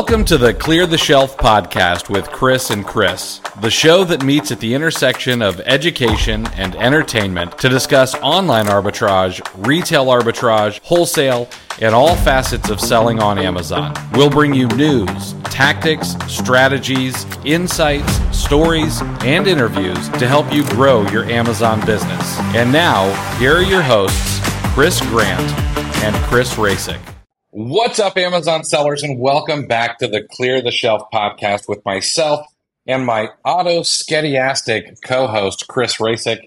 Welcome to the Clear the Shelf podcast with Chris and Chris, the show that meets at the intersection of education and entertainment to discuss online arbitrage, retail arbitrage, wholesale, and all facets of selling on Amazon. We'll bring you news, tactics, strategies, insights, stories, and interviews to help you grow your Amazon business. And now, here are your hosts, Chris Grant and Chris Rasick. What's up, Amazon sellers, and welcome back to the Clear the Shelf podcast with myself and my autoschediastic co-host, Chris Rasick.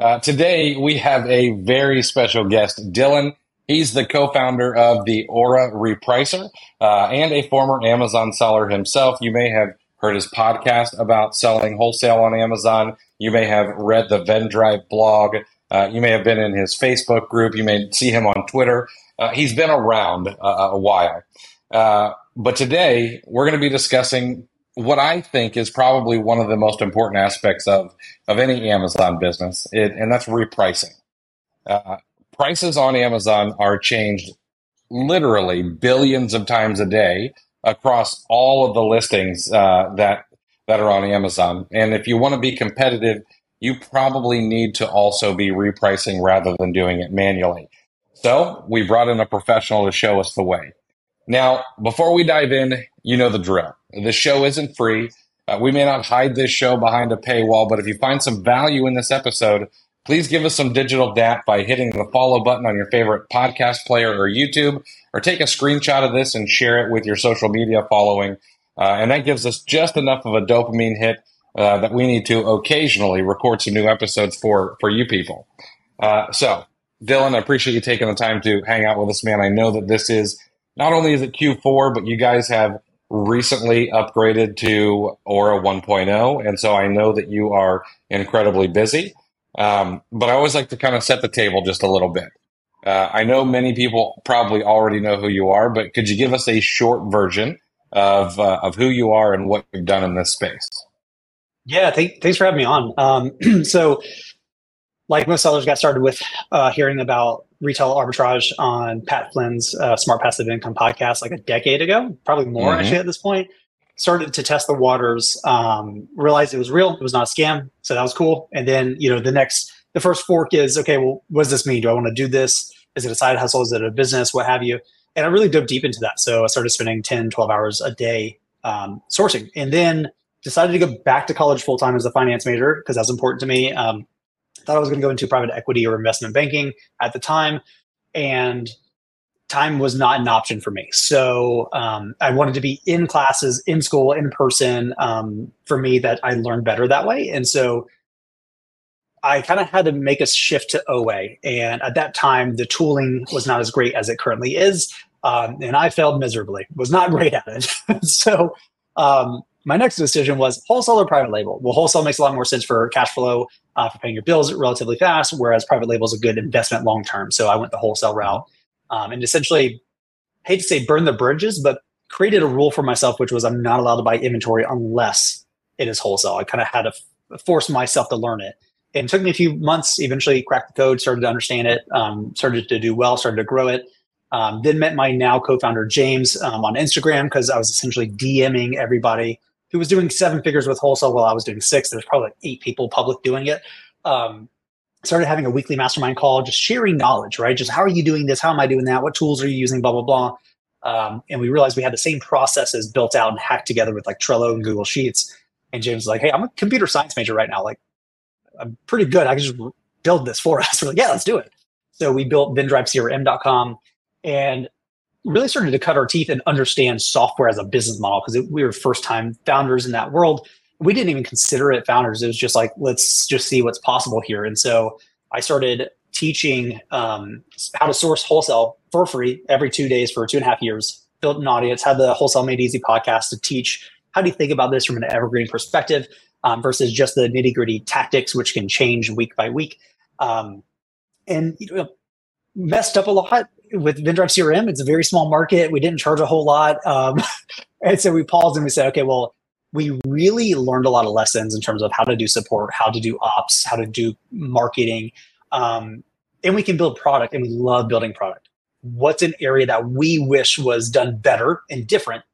Uh, today, we have a very special guest, Dillon. He's the co-founder of the Aura Repricer uh, and a former Amazon seller himself. You may have heard his podcast about selling wholesale on Amazon. You may have read the Vendrive blog. Uh, you may have been in his Facebook group. You may see him on Twitter. Uh, he's been around uh, a while. Uh, but today we're going to be discussing what I think is probably one of the most important aspects of, of any Amazon business, it, and that's repricing. Uh, prices on Amazon are changed literally billions of times a day across all of the listings uh, that that are on Amazon. And if you want to be competitive, you probably need to also be repricing rather than doing it manually. So we brought in a professional to show us the way. Now, before we dive in, you know the drill. The show isn't free. Uh, we may not hide this show behind a paywall, but if you find some value in this episode, please give us some digital DAP by hitting the follow button on your favorite podcast player or YouTube, or take a screenshot of this and share it with your social media following. Uh, and that gives us just enough of a dopamine hit uh, that we need to occasionally record some new episodes for for you people. Uh, so Dillon, I appreciate you taking the time to hang out with us, man. I know that this is not only is it Q4, but you guys have recently upgraded to Aura 1.0. And so I know that you are incredibly busy. Um, but I always like to kind of set the table just a little bit. Uh, I know many people probably already know who you are, but could you give us a short version of, uh, of who you are and what you've done in this space? Yeah, th- thanks for having me on. Um, so, like most sellers, got started with uh, hearing about retail arbitrage on Pat Flynn's uh, Smart Passive Income podcast like a decade ago, probably more mm-hmm. actually at this point. Started to test the waters, um, realized it was real, it was not a scam, so that was cool. And then you know the next, the first fork is okay. Well, what does this mean? Do I want to do this? Is it a side hustle? Is it a business? What have you? And I really dove deep into that. So I started spending 10, 12 hours a day um, sourcing, and then decided to go back to college full time as a finance major because that's important to me. Um, thought I was going to go into private equity or investment banking at the time, and time was not an option for me. So um, I wanted to be in classes, in school, in person. Um, for me, that I learned better that way, and so I kind of had to make a shift to OA. And at that time, the tooling was not as great as it currently is, um, and I failed miserably. Was not great at it. so um, my next decision was wholesale or private label. Well, wholesale makes a lot more sense for cash flow, uh, for paying your bills relatively fast, whereas private label is a good investment long term. So I went the wholesale route um, and essentially, hate to say burn the bridges, but created a rule for myself, which was I'm not allowed to buy inventory unless it is wholesale. I kind of had to f- force myself to learn it. And it took me a few months, eventually cracked the code, started to understand it, um, started to do well, started to grow it. Um, then met my now co-founder James um, on Instagram because I was essentially DMing everybody who was doing seven figures with wholesale while I was doing six. There's probably like eight people public doing it. Um, started having a weekly mastermind call, just sharing knowledge, right? Just how are you doing this? How am I doing that? What tools are you using? Blah, blah, blah. Um, and we realized we had the same processes built out and hacked together with like Trello and Google Sheets. And James was like, Hey, I'm a computer science major right now. Like, I'm pretty good. I can just build this for us. We're like, yeah, let's do it. So we built VendriveCRM.com and really started to cut our teeth and understand software as a business model because we were first time founders in that world. We didn't even consider it founders. It was just like, let's just see what's possible here. And so I started teaching um, how to source wholesale for free every two days for two and a half years. Built an audience, had the Wholesale Made Easy podcast to teach how do you think about this from an evergreen perspective um, versus just the nitty gritty tactics, which can change week by week. Um, and you know, messed up a lot with Vendrive CRM. It's a very small market. We didn't charge a whole lot. Um, and so we paused and we said, okay, well, we really learned a lot of lessons in terms of how to do support, how to do ops, how to do marketing. Um, and we can build product and we love building product. What's an area that we wish was done better and different?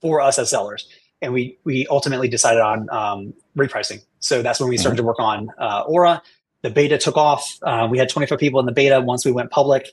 for us as sellers. And we we ultimately decided on um, repricing. So that's when we started mm-hmm. to work on uh, Aura. The beta took off. Uh, we had 25 people in the beta once we went public.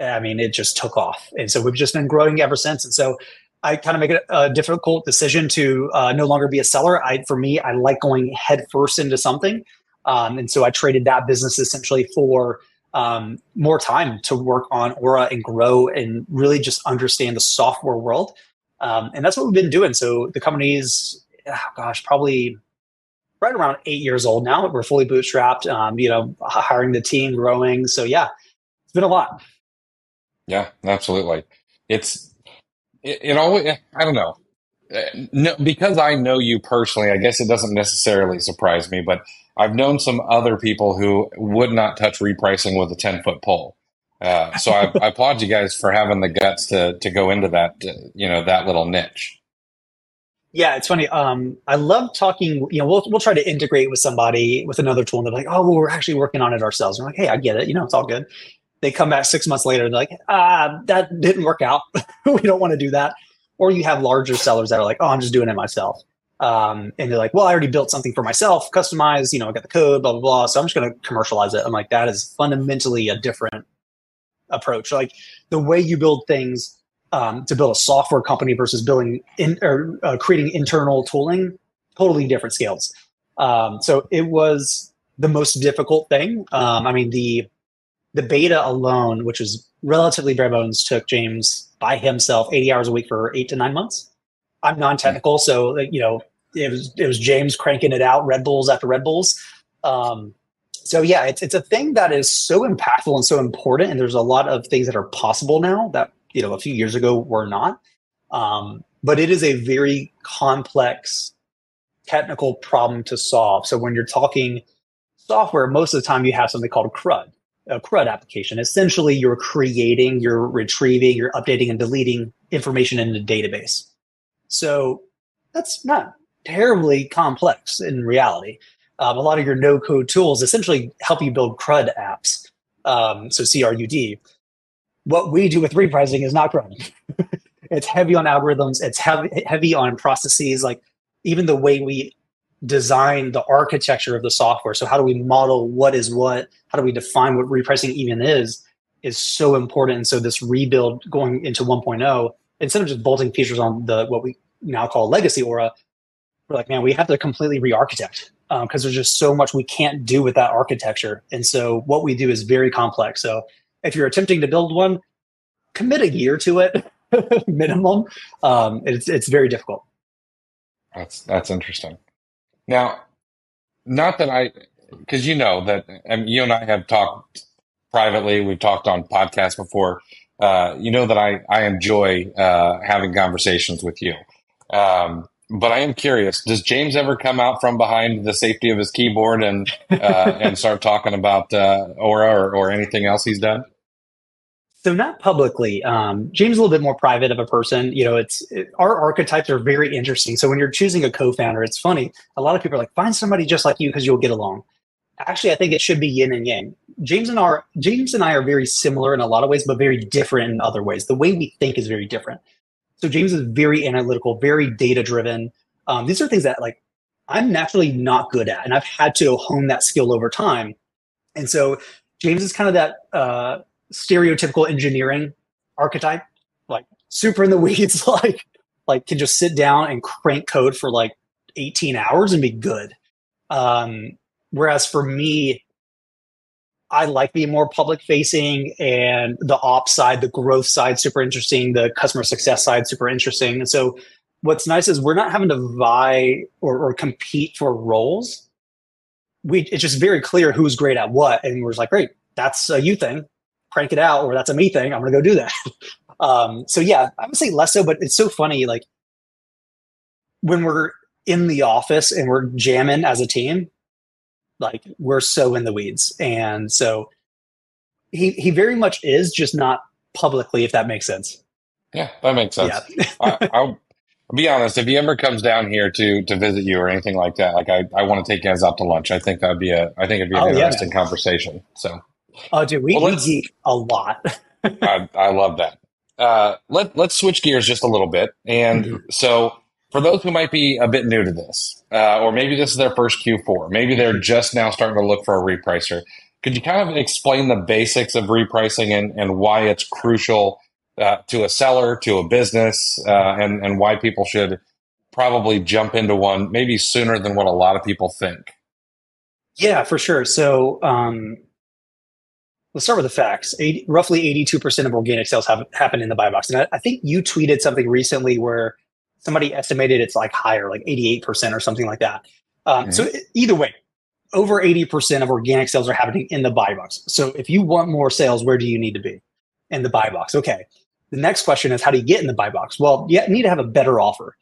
I mean, it just took off. And so we've just been growing ever since. And so I kind of make it a difficult decision to uh, no longer be a seller. I, for me, I like going head first into something. Um, and so I traded that business essentially for um, more time to work on Aura and grow and really just understand the software world. Um, and that's what we've been doing. So the company is, oh gosh, probably right around eight years old now. We're fully bootstrapped, um, you know, hiring the team, growing. So yeah, it's been a lot. Yeah, absolutely. It's it, it always I don't know. Uh, no, because I know you personally, I guess it doesn't necessarily surprise me, but I've known some other people who would not touch repricing with a 10 foot pole. Uh, so I, I, applaud you guys for having the guts to, to go into that, uh, you know, that little niche. Yeah, it's funny. Um, I love talking. You know, we'll we'll try to integrate with somebody with another tool, and they're like, "Oh, well, we're actually working on it ourselves." And I'm like, "Hey, I get it. You know, it's all good." They come back six months later, and they're like, "Ah, that didn't work out. we don't want to do that." Or you have larger sellers that are like, "Oh, I'm just doing it myself," um, and they're like, "Well, I already built something for myself, customized. You know, I got the code, blah blah blah. So I'm just going to commercialize it." I'm like, "That is fundamentally a different approach. Like the way you build things." um, to build a software company versus building in, or uh, creating internal tooling, totally different scales. Um, so it was the most difficult thing. Um, I mean, the the beta alone, which is relatively bare bones, took James by himself 80 hours a week for eight to nine months. I'm non-technical, so you know it was it was James cranking it out, Red Bulls after Red Bulls. Um, so yeah, it's it's a thing that is so impactful and so important, and there's a lot of things that are possible now that you know a few years ago were not. Um, but it is a very complex technical problem to solve. So when you're talking software, most of the time you have something called CRUD, a CRUD application. Essentially, you're creating, you're retrieving, you're updating and deleting information in the database. So that's not terribly complex in reality. Um, a lot of your no code tools essentially help you build CRUD apps. Um, so CRUD what we do with repricing is not growing. it's heavy on algorithms. It's heavy heavy on processes. Like even the way we design the architecture of the software. So how do we model what is what? How do we define what repricing even is? Is so important. And so this rebuild going into 1.0, instead of just bolting features on the what we now call legacy Aura, we're like, man, we have to completely re-architect because um, there's just so much we can't do with that architecture. And so what we do is very complex. So if you're attempting to build one, commit a year to it minimum. Um, it's it's very difficult. That's that's interesting. Now, not that I, because you know that you and I have talked privately. We've talked on podcasts before. Uh, you know that I I enjoy uh, having conversations with you. Um, but I am curious. Does James ever come out from behind the safety of his keyboard and uh, and start talking about uh, Aura or, or anything else he's done? So not publicly. Um, James is a little bit more private of a person. You know, it's it, our archetypes are very interesting. So when you're choosing a co-founder, it's funny. A lot of people are like, find somebody just like you because you'll get along. Actually, I think it should be yin and yang. James and our James and I are very similar in a lot of ways, but very different in other ways. The way we think is very different. So James is very analytical, very data driven. Um, these are things that like I'm naturally not good at, and I've had to hone that skill over time. And so James is kind of that uh, stereotypical engineering archetype, like super in the weeds, like like can just sit down and crank code for like 18 hours and be good. Um, whereas for me, I like being more public facing and the ops side, the growth side, super interesting. The customer success side, super interesting. And so what's nice is we're not having to vie or, or compete for roles. We, it's just very clear who's great at what. And we're just like, great, that's a you thing crank it out, or that's a me thing. I'm going to go do that. um, so yeah, I would say less so, but it's so funny. Like when we're in the office and we're jamming as a team, like we're so in the weeds. And so he, he very much is just not publicly, if that makes sense. Yeah, that makes sense. Yeah. I, I'll be honest. If he ever comes down here to to visit you or anything like that, like I, I want to take you guys out to lunch. I think that'd be a I think it'd be an oh, interesting yeah, conversation. So Oh, dude, we, well, we geek a lot. I, I, love that. uh, let let's switch gears just a little bit. And mm-hmm. so, for those who might be a bit new to this, uh, or maybe this is their first Q4, maybe they're just now starting to look for a repricer. Could you kind of explain the basics of repricing and, and why it's crucial uh, to a seller, to a business, uh, and and why people should probably jump into one maybe sooner than what a lot of people think? Yeah, for sure. So um, let's start with the facts. 80, roughly 82% of organic sales have happen in the buy box. And I, I, think you tweeted something recently where somebody estimated it's like higher, like 88% or something like that. Um, mm-hmm. So either way, over 80% of organic sales are happening in the buy box. So if you want more sales, where do you need to be? In the buy box. Okay. The next question is how do you get in the buy box? Well, you need to have a better offer.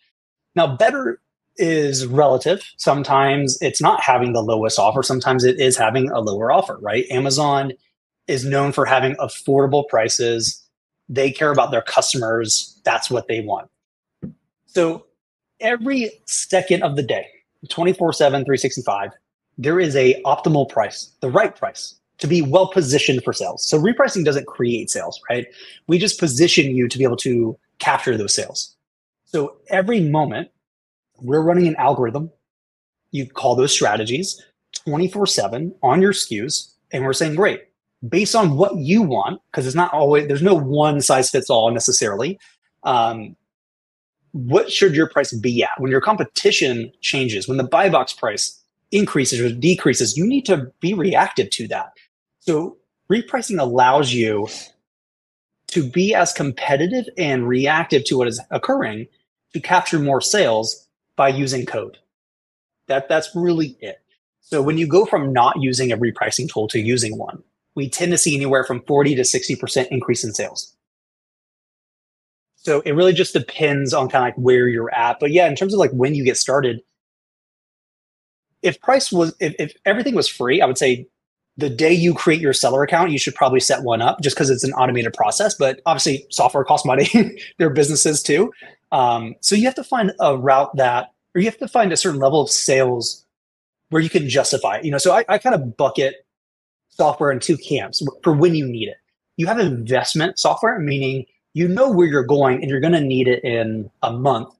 Now, better is relative. Sometimes it's not having the lowest offer. Sometimes it is having a lower offer, right? Amazon is known for having affordable prices. They care about their customers. That's what they want. So every second of the day, 24 7, 365, there is a optimal price, the right price to be well positioned for sales. So repricing doesn't create sales, right? We just position you to be able to capture those sales. So every moment we're running an algorithm. You call those strategies 24 seven on your SKUs. And we're saying, great, based on what you want, because it's not always, there's no one size fits all necessarily. Um, what should your price be at? When your competition changes, when the buy box price increases or decreases, you need to be reactive to that. So repricing allows you to be as competitive and reactive to what is occurring to capture more sales by using code. That that's really it. So when you go from not using a repricing tool to using one, we tend to see anywhere from 40 to 60% increase in sales. So it really just depends on kind of like where you're at. But yeah, in terms of like when you get started, if price was if, if everything was free, I would say the day you create your seller account, you should probably set one up just because it's an automated process. But obviously, software costs money. They're businesses too. Um, so you have to find a route that, or you have to find a certain level of sales where you can justify it. You know, so I, I kind of bucket software in two camps for when you need it. You have investment software, meaning you know where you're going and you're going to need it in a month.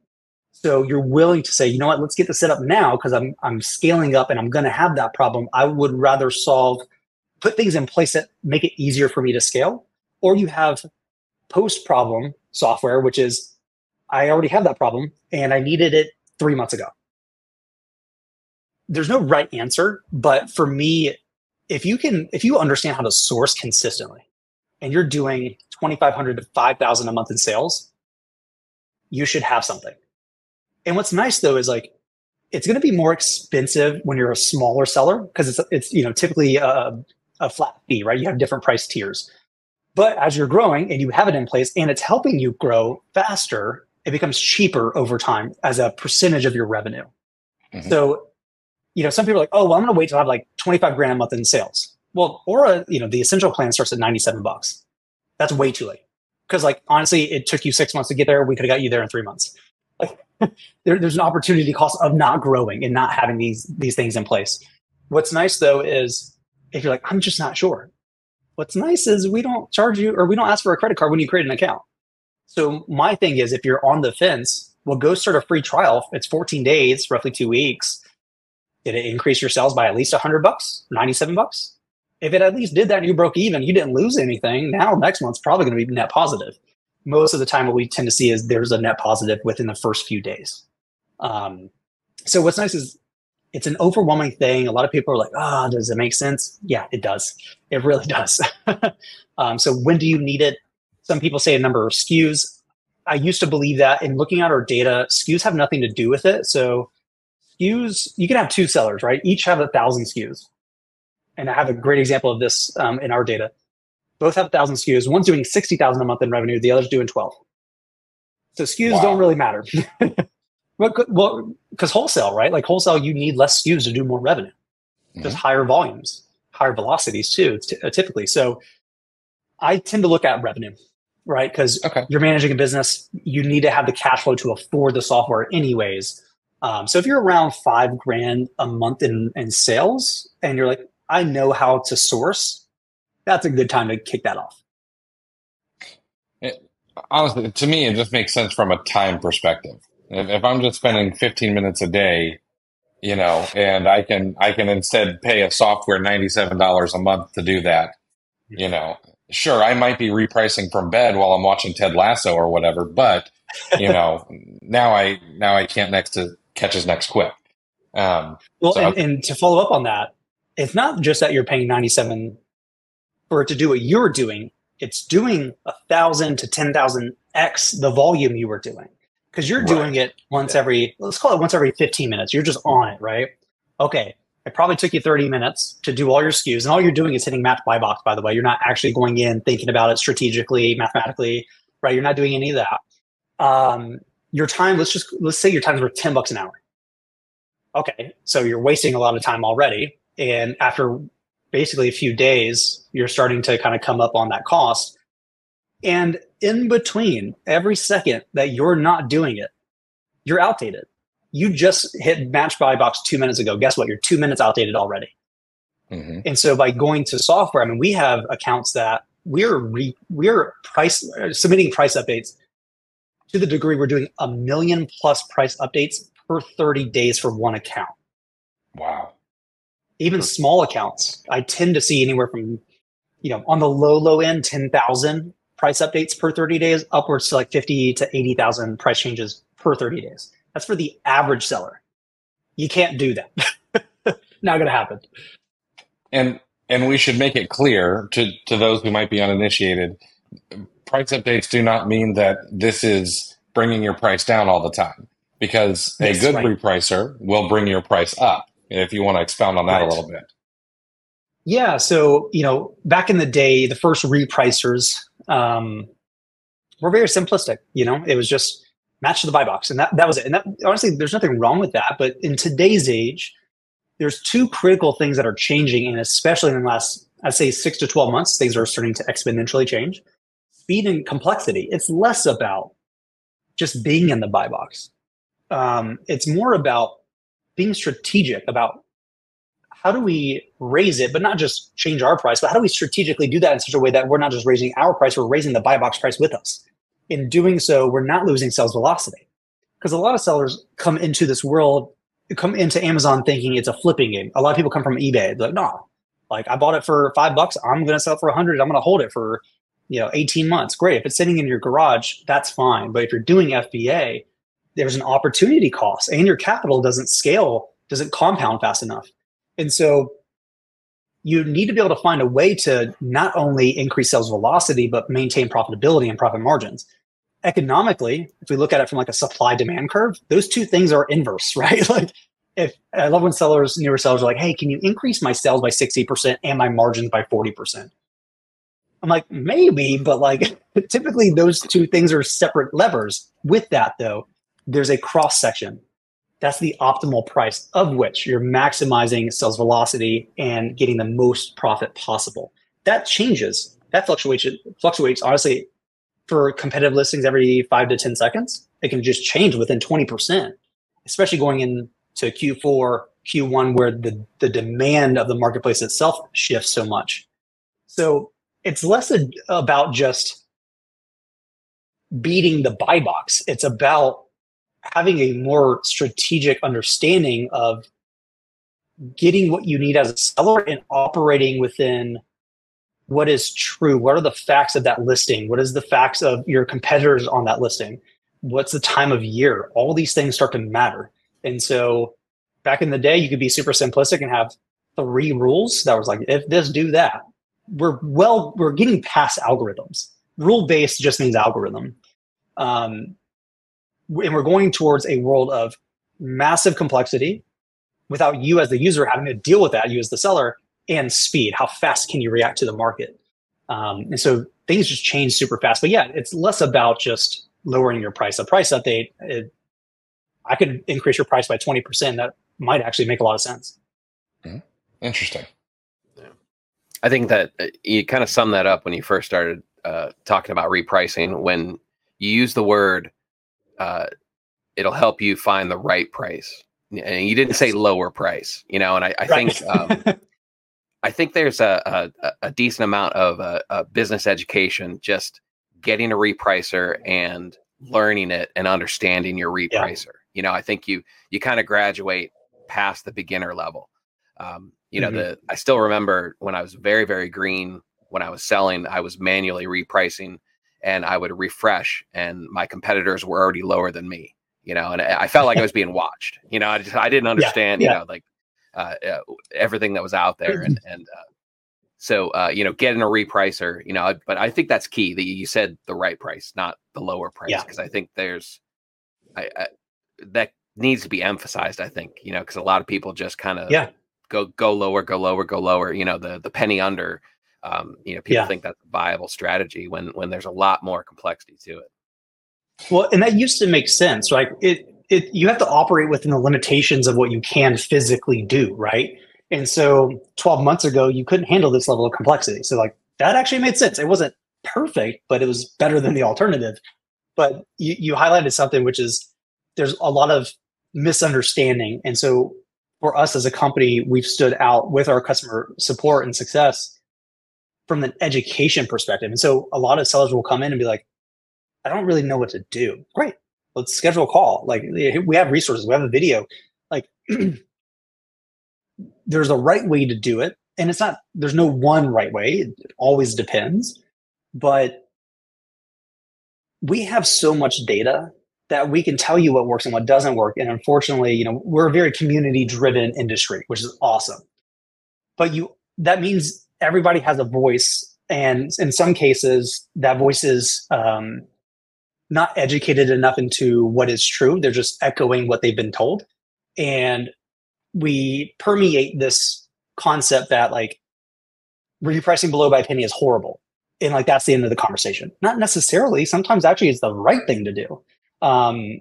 So you're willing to say, you know what, let's get this set up now because I'm I'm scaling up and I'm going to have that problem. I would rather solve, put things in place that make it easier for me to scale. Or you have post problem software, which is I already have that problem and I needed it three months ago. There's no right answer, but for me, if you can, if you understand how to source consistently and you're doing 2,500 to 5,000 a month in sales, you should have something. And what's nice though is like, it's going to be more expensive when you're a smaller seller because it's, it's, you know, typically a, a flat fee, right? You have different price tiers. But as you're growing and you have it in place and it's helping you grow faster, it becomes cheaper over time as a percentage of your revenue. Mm-hmm. So, you know, some people are like, oh, well, I'm going to wait till I have like 25 grand a month in sales. Well, Aura, you know, the essential plan starts at 97 bucks. That's way too late. Because like, honestly, it took you six months to get there. We could have got you there in three months. Like there, there's an opportunity cost of not growing and not having these, these things in place. What's nice though, is if you're like, I'm just not sure. What's nice is we don't charge you or we don't ask for a credit card when you create an account. So my thing is, if you're on the fence, well, go start a free trial. It's 14 days, roughly two weeks. Did it increase your sales by at least 100 bucks, 97 bucks? If it at least did that and you broke even, you didn't lose anything. Now next month's probably going to be net positive. Most of the time, what we tend to see is there's a net positive within the first few days. Um, so what's nice is it's an overwhelming thing. A lot of people are like, "Ah, oh, does it make sense?" Yeah, it does. It really does. um, so when do you need it? Some people say a number of SKUs. I used to believe that in looking at our data, SKUs have nothing to do with it. So SKUs, you can have two sellers, right? Each have a thousand SKUs. And I have a great example of this um, in our data. Both have a thousand SKUs. One's doing 60,000 a month in revenue. The other's doing 12. So SKUs wow. don't really matter. well, because wholesale, right? Like wholesale, you need less SKUs to do more revenue. Mm-hmm. There's higher volumes, higher velocities too, t- typically. So I tend to look at revenue right? Because okay. you're managing a business, you need to have the cash flow to afford the software, anyways. Um, so if you're around five grand a month in, in sales and you're like, I know how to source, that's a good time to kick that off. Eh, honestly, to me, it just makes sense from a time perspective. If, if I'm just spending 15 minutes a day, you know, and I can I can instead pay a software $97 a month to do that, you know, sure, I might be repricing from bed while I'm watching Ted Lasso or whatever, but you know, now I now I can't next to catch his next quick. Um, well, so, and, and, to follow up on that, it's not just that you're paying 97 for it to do what you're doing. It's doing a thousand to 10,000 X the volume you were doing because you're right. doing it once every, let's call it once every 15 minutes. You're just on it, right? Okay. It probably took you 30 minutes to do all your SKUs, and all you're doing is hitting match buy box, by the way. You're not actually going in thinking about it strategically, mathematically, right? You're not doing any of that. Um, your time, let's just let's say your time's worth 10 bucks an hour. Okay, so you're wasting a lot of time already. And after basically a few days, you're starting to kind of come up on that cost. And in between every second that you're not doing it, you're outdated you just hit match buy box two minutes ago. Guess what? You're two minutes outdated already. Mm-hmm. And so by going to software, I mean, we have accounts that we're re, we're price submitting price updates to the degree we're doing a million plus price updates per 30 days for one account. Wow. Even small accounts, I tend to see anywhere from, you know, on the low, low end, 10,000 price updates per 30 days, upwards to like 50 to 80,000 price changes per 30 days. That's for the average seller. You can't do that. Not going to happen. And and we should make it clear to to those who might be uninitiated. Price updates do not mean that this is bringing your price down all the time because a good right. repricer will bring your price up. If you want to expound on that right. a little bit. Yeah. So, you know, back in the day, the first repricers um, were very simplistic. You know, it was just match to the buy box. And that, that was it. And that, honestly, there's nothing wrong with that. But in today's age, there's two critical things that are changing. And especially in the last, I'd say six to 12 months, things are starting to exponentially change. Speed and complexity. It's less about just being in the buy box. Um, it's more about being strategic about how do we raise it, but not just change our price, but how do we strategically do that in such a way that we're not just raising our price, we're raising the buy box price with us in doing so, we're not losing sales velocity because a lot of sellers come into this world, come into Amazon thinking it's a flipping game. A lot of people come from eBay. They're like, no, like I bought it for five bucks. I'm going to sell it for a hundred. I'm going to hold it for, you know, 18 months. Great. If it's sitting in your garage, that's fine. But if you're doing FBA, there's an opportunity cost and your capital doesn't scale, doesn't compound fast enough. And so you need to be able to find a way to not only increase sales velocity, but maintain profitability and profit margins economically, if we look at it from like a supply demand curve, those two things are inverse, right? like if I love when sellers, newer sellers are like, hey, can you increase my sales by 60% and my margins by 40%? I'm like, maybe, but like typically those two things are separate levers. With that though, there's a cross section. That's the optimal price of which you're maximizing sales velocity and getting the most profit possible. That changes. That fluctuates fluctuates honestly for competitive listings every five to 10 seconds. It can just change within 20%, especially going into Q4, Q1, where the, the demand of the marketplace itself shifts so much. So it's less a, about just beating the buy box. It's about having a more strategic understanding of getting what you need as a seller and operating within what is true. What are the facts of that listing? What is the facts of your competitors on that listing? What's the time of year? All these things start to matter. And so back in the day you could be super simplistic and have three rules that was like if this do that we're well we're getting past algorithms rule based just means algorithm um, and we're going towards a world of massive complexity without you as the user having to deal with that you as the seller and speed. How fast can you react to the market? Um, and so things just change super fast. But yeah, it's less about just lowering your price. A price update, it, I could increase your price by 20%. That might actually make a lot of sense. Mm-hmm. Interesting. I think that uh, you kind of summed that up when you first started uh, talking about repricing. When you use the word, uh, it'll help you find the right price. And you didn't yes. say lower price, you know, and I, I right. think um, I think there's a, a, a decent amount of uh, business education just getting a repricer and learning it and understanding your repricer. Yeah. You know, I think you you kind of graduate past the beginner level. Um, you know, mm-hmm. the I still remember when I was very very green when I was selling, I was manually repricing and I would refresh and my competitors were already lower than me, you know, and I felt like I was being watched, you know, I just, I didn't understand, yeah, yeah. you know, like, uh, uh, everything that was out there. And, and, uh, so, uh, you know, getting a repricer, you know, but I think that's key that you said the right price, not the lower price. Yeah. Cause I think there's, I, I, that needs to be emphasized, I think, you know, cause a lot of people just kind of, yeah, go, go lower, go lower, go lower, you know, the, the penny under, um, you know, people yeah. think that's a viable strategy when when there's a lot more complexity to it. Well, and that used to make sense, right? It it you have to operate within the limitations of what you can physically do, right? And so 12 months ago, you couldn't handle this level of complexity. So like that actually made sense. It wasn't perfect, but it was better than the alternative. But you, you highlighted something which is there's a lot of misunderstanding. And so for us as a company, we've stood out with our customer support and success from an education perspective. And so a lot of sellers will come in and be like, I don't really know what to do. Great. Let's schedule a call. Like we have resources, we have a video. Like there's a right way to do it. And it's not, there's no one right way. It always depends. But we have so much data that we can tell you what works and what doesn't work. And unfortunately, you know, we're a very community driven industry, which is awesome. But you, that means everybody has a voice. And in some cases that voice is um, not educated enough into what is true. They're just echoing what they've been told. And we permeate this concept that like repricing below by penny is horrible. And like that's the end of the conversation. Not necessarily. Sometimes actually it's the right thing to do um,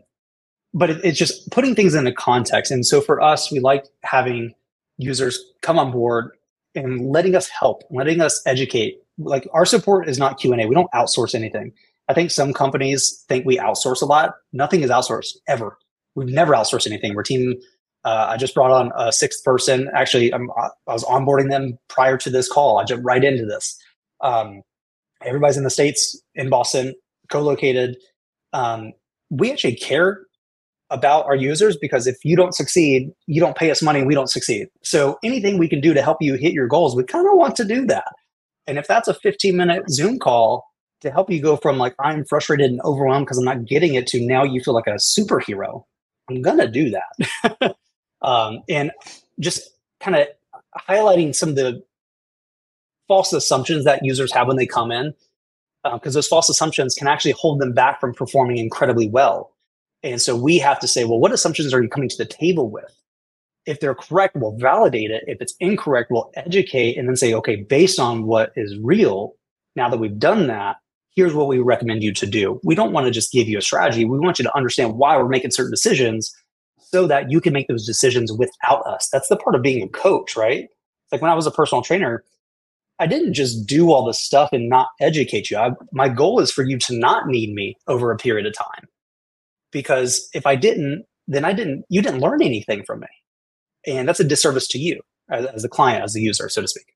but it, it's just putting things into context and so for us we like having users come on board and letting us help, letting us educate. Like our support is not Q and A. We don't outsource anything. I think some companies think we outsource a lot. Nothing is outsourced ever. We've never outsourced anything. We're team. Uh, I just brought on a sixth person. Actually, I'm, i was onboarding them prior to this call. I jumped right into this. Um, everybody's in the states, in Boston, co-located. Um, we actually care about our users because if you don't succeed, you don't pay us money, we don't succeed. So anything we can do to help you hit your goals, we kind of want to do that. And if that's a 15 minute Zoom call to help you go from like, I'm frustrated and overwhelmed because I'm not getting it to now you feel like a superhero, I'm going to do that. um, and just kind of highlighting some of the false assumptions that users have when they come in, because uh, those false assumptions can actually hold them back from performing incredibly well and so we have to say, well, what assumptions are you coming to the table with? If they're correct, we'll validate it. If it's incorrect, we'll educate and then say, okay, based on what is real, now that we've done that, here's what we recommend you to do. We don't want to just give you a strategy. We want you to understand why we're making certain decisions so that you can make those decisions without us. That's the part of being a coach, right? Like when I was a personal trainer, I didn't just do all this stuff and not educate you. I, my goal is for you to not need me over a period of time because if I didn't, then I didn't, you didn't learn anything from me. And that's a disservice to you as, as a client, as a user, so to speak.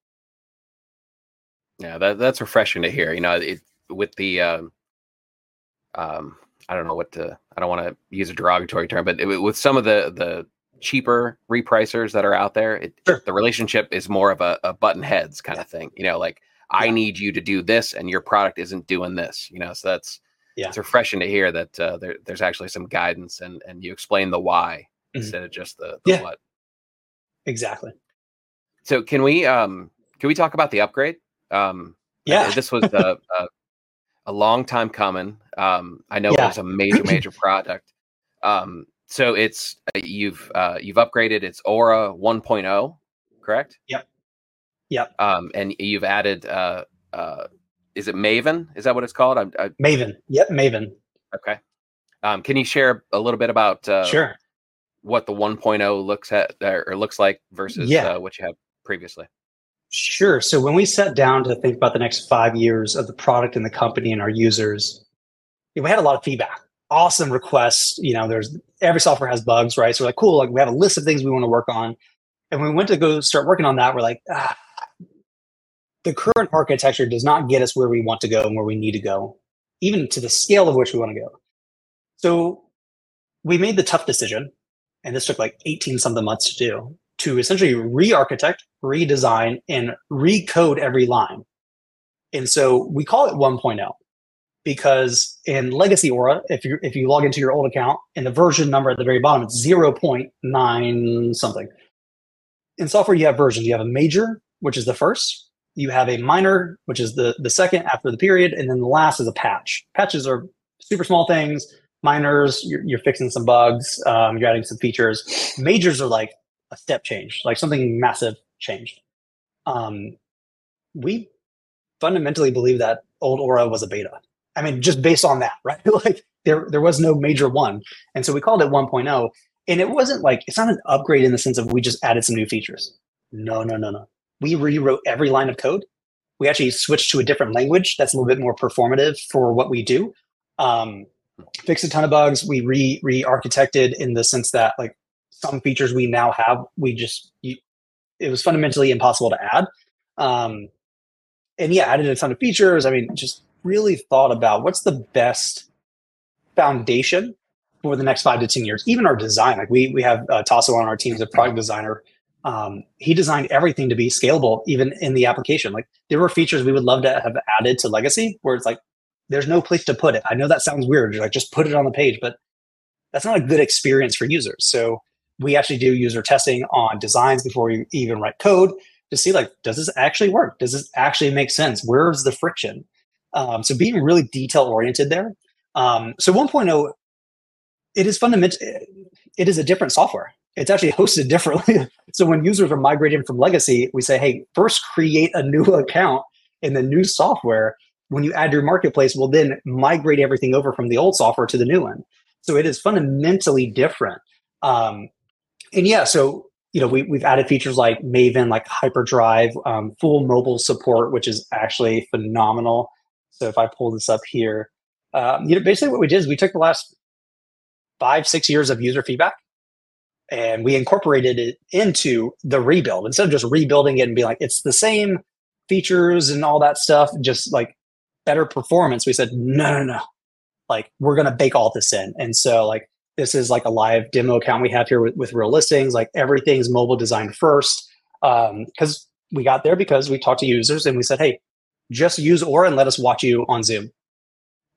Yeah, that, that's refreshing to hear. You know, it, with the, um, um, I don't know what to, I don't want to use a derogatory term, but it, with some of the, the cheaper repricers that are out there, it, sure. the relationship is more of a, a button heads kind of thing. You know, like I need you to do this and your product isn't doing this, you know, so that's, yeah. it's refreshing to hear that uh, there, there's actually some guidance and and you explain the why mm-hmm. instead of just the, the yeah. what. Exactly. So can we um can we talk about the upgrade? Um, yeah, this was a, a, a long time coming. Um, I know yeah. it was a major major product. Um, so it's uh, you've uh, you've upgraded. It's Aura 1.0, correct? Yep. Yep. Um, and you've added uh, uh, is it Maven? Is that what it's called? I, I, Maven. Yep, Maven. Okay. Um, can you share a little bit about uh, sure what the 1.0 looks at or looks like versus yeah. uh, what you have previously? Sure. So when we sat down to think about the next five years of the product and the company and our users, we had a lot of feedback. Awesome requests. You know, there's every software has bugs, right? So we're like, cool. Like we have a list of things we want to work on, and when we went to go start working on that, we're like, ah, the current architecture does not get us where we want to go and where we need to go. even to the scale of which we want to go. So we made the tough decision, and this took like 18 something months to do, to essentially re-architect, redesign, and recode every line. And so we call it 1.0 because in legacy Aura, if you if you log into your old account and the version number at the very bottom, it's 0.9 something. In software, you have versions. You have a major, which is the first. You have a minor, which is the the second after the period, and then the last is a patch. Patches are super small things. Minors, you're, you're fixing some bugs, um, you're adding some features. Majors are like a step change, like something massive changed. Um, we fundamentally believe that old Aura was a beta I mean, just based on that, right? like there there was no major one, and so we called it 1.0. And it wasn't like it's not an upgrade in the sense of we just added some new features. No, no, no, no. We rewrote every line of code. We actually switched to a different language that's a little bit more performative for what we do. Um, fixed a ton of bugs. We re re-architected in the sense that like some features we now have, we just you, it was fundamentally impossible to add. Um, and yeah, added a ton of features. I mean, just really thought about what's the best foundation for the next five to 10 years. Even our design, like we, we have uh, Tasso on our team as a product designer. Um, he designed everything to be scalable, even in the application. Like there were features we would love to have added to legacy where it's like, there's no place to put it. I know that sounds weird. You're Like just put it on the page, but that's not a good experience for users. So we actually do user testing on designs before we even write code to see like, does this actually work? Does this actually make sense? Where's the friction? Um, so being really detail oriented there. Um, so 1.0, it is fundamental. It is a different software. It's actually hosted differently. so when users are migrating from legacy, we say, hey, first create a new account in the new software. When you add your marketplace, we'll then migrate everything over from the old software to the new one. So it is fundamentally different. Um, and yeah, so you know we, we've added features like Maven, like Hyperdrive, um, full mobile support, which is actually phenomenal. So if I pull this up here, um, you know, basically what we did is we took the last five, six years of user feedback and we incorporated it into the rebuild instead of just rebuilding it and be like, it's the same features and all that stuff, just like better performance. We said, no, no, no. Like we're going to bake all this in. And so like, this is like a live demo account we have here with, with real listings. Like everything's mobile design first. Um, cause we got there because we talked to users and we said, Hey, just use Aura and let us watch you on Zoom.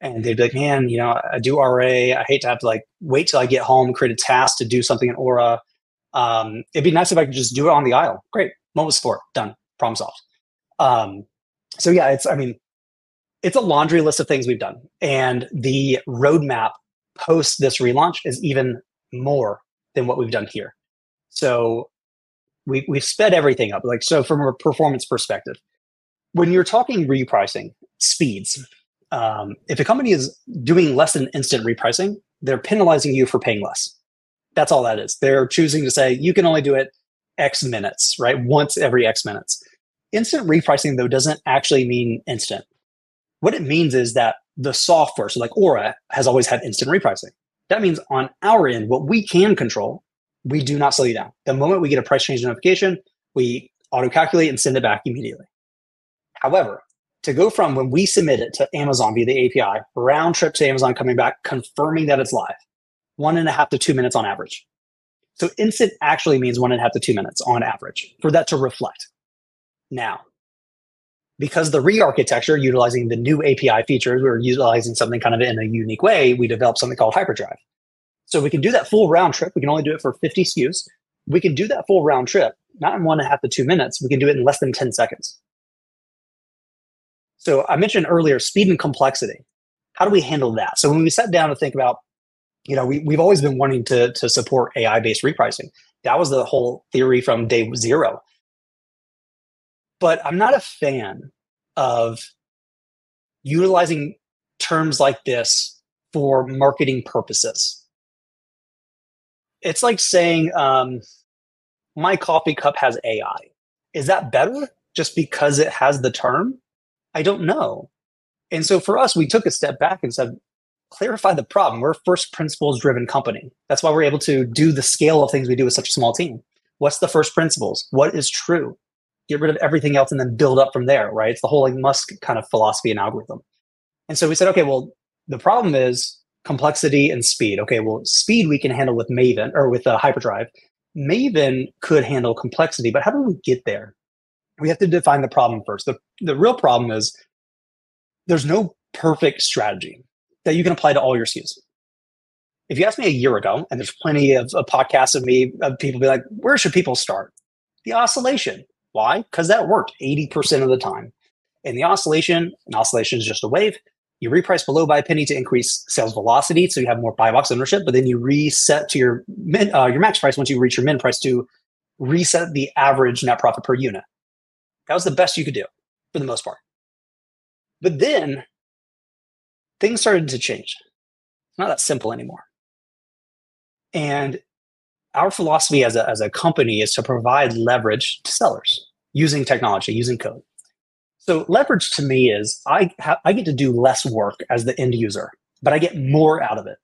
And they'd be like, man, you know, I do RA. I hate to have to like wait till I get home, create a task to do something in Aura. Um, it'd be nice if I could just do it on the aisle. Great. Mobile support, done. Problem solved. Um, so yeah, it's, I mean, it's a laundry list of things we've done. And the roadmap post this relaunch is even more than what we've done here. So we, we've sped everything up. Like, so from a performance perspective, when you're talking repricing speeds, um, if a company is doing less than instant repricing, they're penalizing you for paying less. That's all that is. They're choosing to say you can only do it X minutes, right? Once every X minutes. Instant repricing, though, doesn't actually mean instant. What it means is that the software, so like Aura, has always had instant repricing. That means on our end, what we can control, we do not slow you down. The moment we get a price change notification, we auto calculate and send it back immediately. However, to go from when we submit it to Amazon via the API, round trip to Amazon coming back, confirming that it's live, one and a half to two minutes on average. So instant actually means one and a half to two minutes on average for that to reflect. Now, because the re-architecture utilizing the new API features, we are utilizing something kind of in a unique way. We developed something called Hyperdrive. So we can do that full round trip. We can only do it for 50 SKUs. We can do that full round trip, not in one and a half to two minutes. We can do it in less than 10 seconds. So I mentioned earlier speed and complexity. How do we handle that? So when we sat down to think about, you know, we, we've always been wanting to, to support AI based repricing. That was the whole theory from day zero. But I'm not a fan of utilizing terms like this for marketing purposes. It's like saying, um, my coffee cup has AI. Is that better just because it has the term? I don't know. And so for us, we took a step back and said, clarify the problem. We're a first principles driven company. That's why we're able to do the scale of things we do with such a small team. What's the first principles? What is true? Get rid of everything else and then build up from there, right? It's the whole like Musk kind of philosophy and algorithm. And so we said, okay, well, the problem is complexity and speed. Okay, well, speed we can handle with Maven or with uh, Hyperdrive. Maven could handle complexity, but how do we get there? We have to define the problem first. The, the real problem is there's no perfect strategy that you can apply to all your SKUs. If you asked me a year ago, and there's plenty of, of podcasts of me, of people be like, where should people start? The oscillation. Why? Because that worked 80% of the time. And the oscillation, an oscillation is just a wave. You reprice below by a penny to increase sales velocity, so you have more buy box ownership. But then you reset to your min, uh, your max price once you reach your min price to reset the average net profit per unit. That was the best you could do for the most part. But then things started to change. It's not that simple anymore. And our philosophy as a, as a company is to provide leverage to sellers using technology, using code. So leverage to me is I ha- I get to do less work as the end user, but I get more out of it.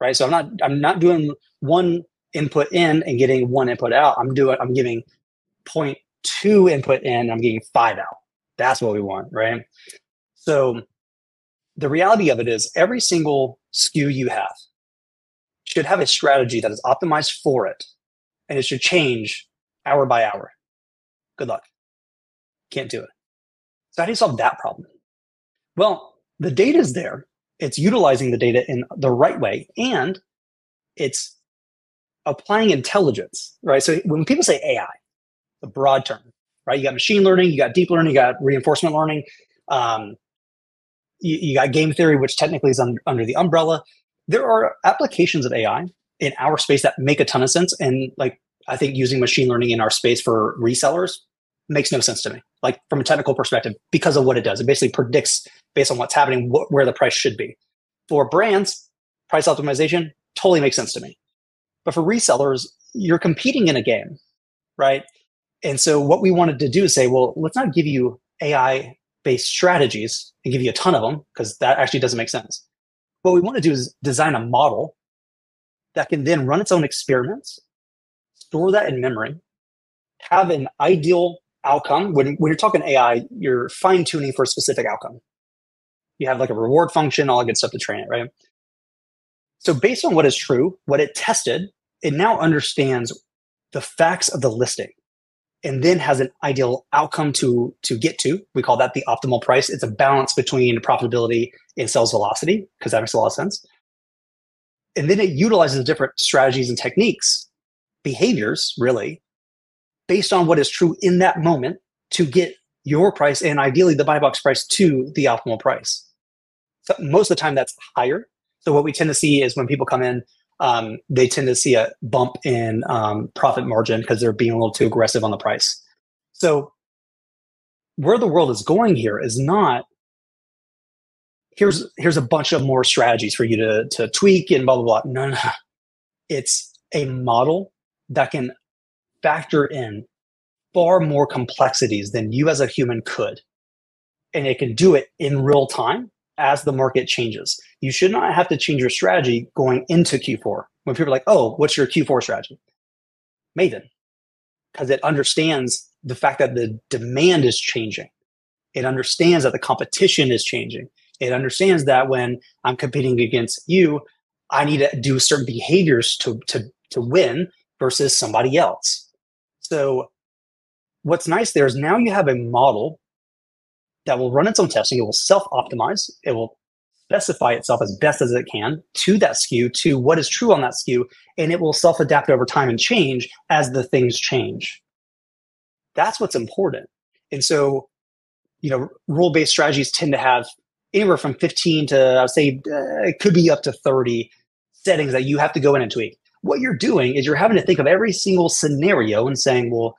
Right? So I'm not I'm not doing one input in and getting one input out. I'm doing I'm giving point two input in, I'm getting five out. That's what we want, right? So the reality of it is every single SKU you have should have a strategy that is optimized for it and it should change hour by hour. Good luck. Can't do it. So how do you solve that problem? Well, the data is there. It's utilizing the data in the right way and it's applying intelligence, right? So when people say AI, a broad term, right? You got machine learning, you got deep learning, you got reinforcement learning, um, you, you, got game theory, which technically is un- under the umbrella. There are applications of AI in our space that make a ton of sense, and like I think using machine learning in our space for resellers makes no sense to me. Like from a technical perspective, because of what it does, it basically predicts based on what's happening wh- where the price should be. For brands, price optimization totally makes sense to me. But for resellers, you're competing in a game, right? And so what we wanted to do is say, well, let's not give you AI based strategies and give you a ton of them because that actually doesn't make sense. What we want to do is design a model that can then run its own experiments, store that in memory, have an ideal outcome. When, when you're talking AI, you're fine tuning for a specific outcome. You have like a reward function, all that good stuff to train it, right? So based on what is true, what it tested, it now understands the facts of the listing and then has an ideal outcome to to get to. We call that the optimal price. It's a balance between profitability and sales velocity because that makes a lot of sense. And then it utilizes different strategies and techniques, behaviors really, based on what is true in that moment to get your price and ideally the buy box price to the optimal price. So most of the time that's higher. So what we tend to see is when people come in um, they tend to see a bump in um, profit margin because they're being a little too aggressive on the price. So, where the world is going here is not here's here's a bunch of more strategies for you to to tweak and blah blah blah. No, no, it's a model that can factor in far more complexities than you as a human could, and it can do it in real time as the market changes. You should not have to change your strategy going into Q4. When people are like, oh, what's your Q4 strategy? Maven, because it understands the fact that the demand is changing. It understands that the competition is changing. It understands that when I'm competing against you, I need to do certain behaviors to, to, to win versus somebody else. So, what's nice there is now you have a model that will run its own testing. It will self optimize. It will specify itself as best as it can to that SKU, to what is true on that SKU, and it will self adapt over time and change as the things change. That's what's important. And so, you know, rule based strategies tend to have anywhere from 15 to, I would say, uh, it could be up to 30 settings that you have to go in and tweak. What you're doing is you're having to think of every single scenario and saying, well,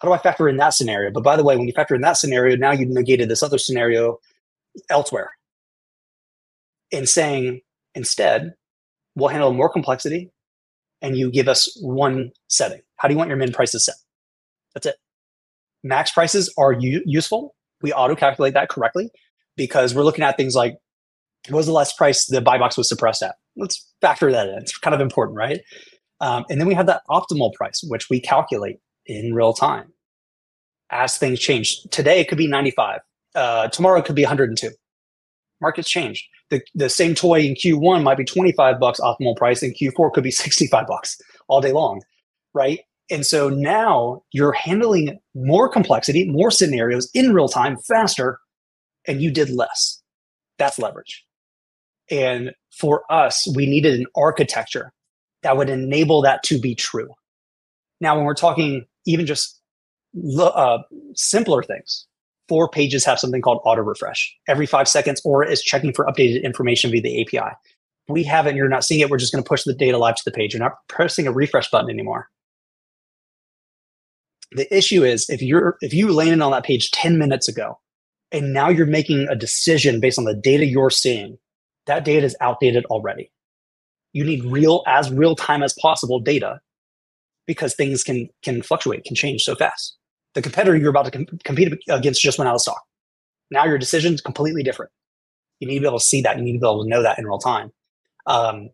how do I factor in that scenario? But by the way, when you factor in that scenario, now you've negated this other scenario elsewhere. And saying instead, we'll handle more complexity and you give us one setting. How do you want your min prices set? That's it. Max prices are u- useful. We auto calculate that correctly because we're looking at things like what was the last price the buy box was suppressed at? Let's factor that in. It's kind of important, right? Um, and then we have that optimal price, which we calculate in real time as things change. Today it could be 95. Uh, tomorrow it could be 102. Markets change. The, the same toy in Q1 might be 25 bucks optimal price, and Q4 could be 65 bucks all day long, right? And so now you're handling more complexity, more scenarios in real time, faster, and you did less. That's leverage. And for us, we needed an architecture that would enable that to be true. Now, when we're talking even just uh, simpler things, four pages have something called auto refresh. Every five seconds, or is checking for updated information via the API. We have it and you're not seeing it. We're just going to push the data live to the page. You're not pressing a refresh button anymore. The issue is if you're if you landed on that page 10 minutes ago and now you're making a decision based on the data you're seeing, that data is outdated already. You need real as real time as possible data because things can can fluctuate, can change so fast. The competitor you're about to com- compete against just went out of stock. Now your decision is completely different. You need to be able to see that. You need to be able to know that in real time. Um,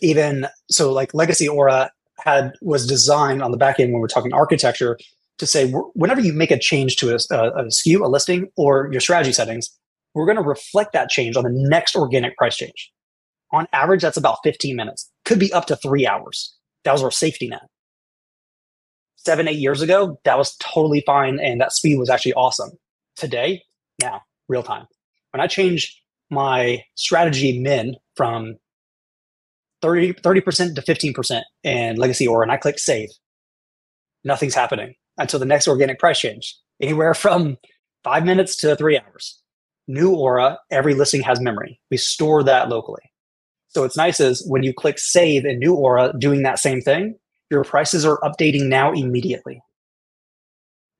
even so, like Legacy Aura had was designed on the back end when we're talking architecture to say whenever you make a change to a, a, a SKU, a listing, or your strategy settings, we're going to reflect that change on the next organic price change. On average, that's about 15 minutes. Could be up to three hours. That was our safety net. Seven, eight years ago, that was totally fine, and that speed was actually awesome. Today, now, real time. When I changed my strategy min from 30, 30% to 15% in Legacy Aura, and I click save, nothing's happening until the next organic price change, anywhere from five minutes to three hours. New Aura, every listing has memory. We store that locally. So what's nice is when you click save in New Aura doing that same thing, your prices are updating now immediately.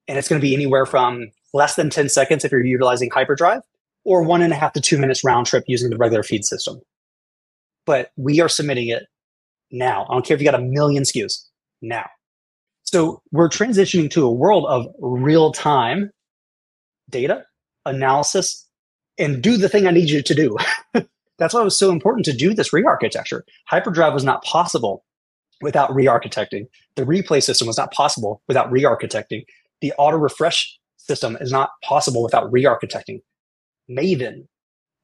And it's going to be anywhere from less than 10 seconds if you're utilizing Hyperdrive or one and a half to two minutes round trip using the regular feed system. But we are submitting it now. I don't care if you got a million SKUs now. So we're transitioning to a world of real time data analysis and do the thing I need you to do. That's why it was so important to do this re-architecture. Hyperdrive was not possible without re-architecting. The replay system was not possible without re-architecting. The auto refresh system is not possible without re-architecting. Maven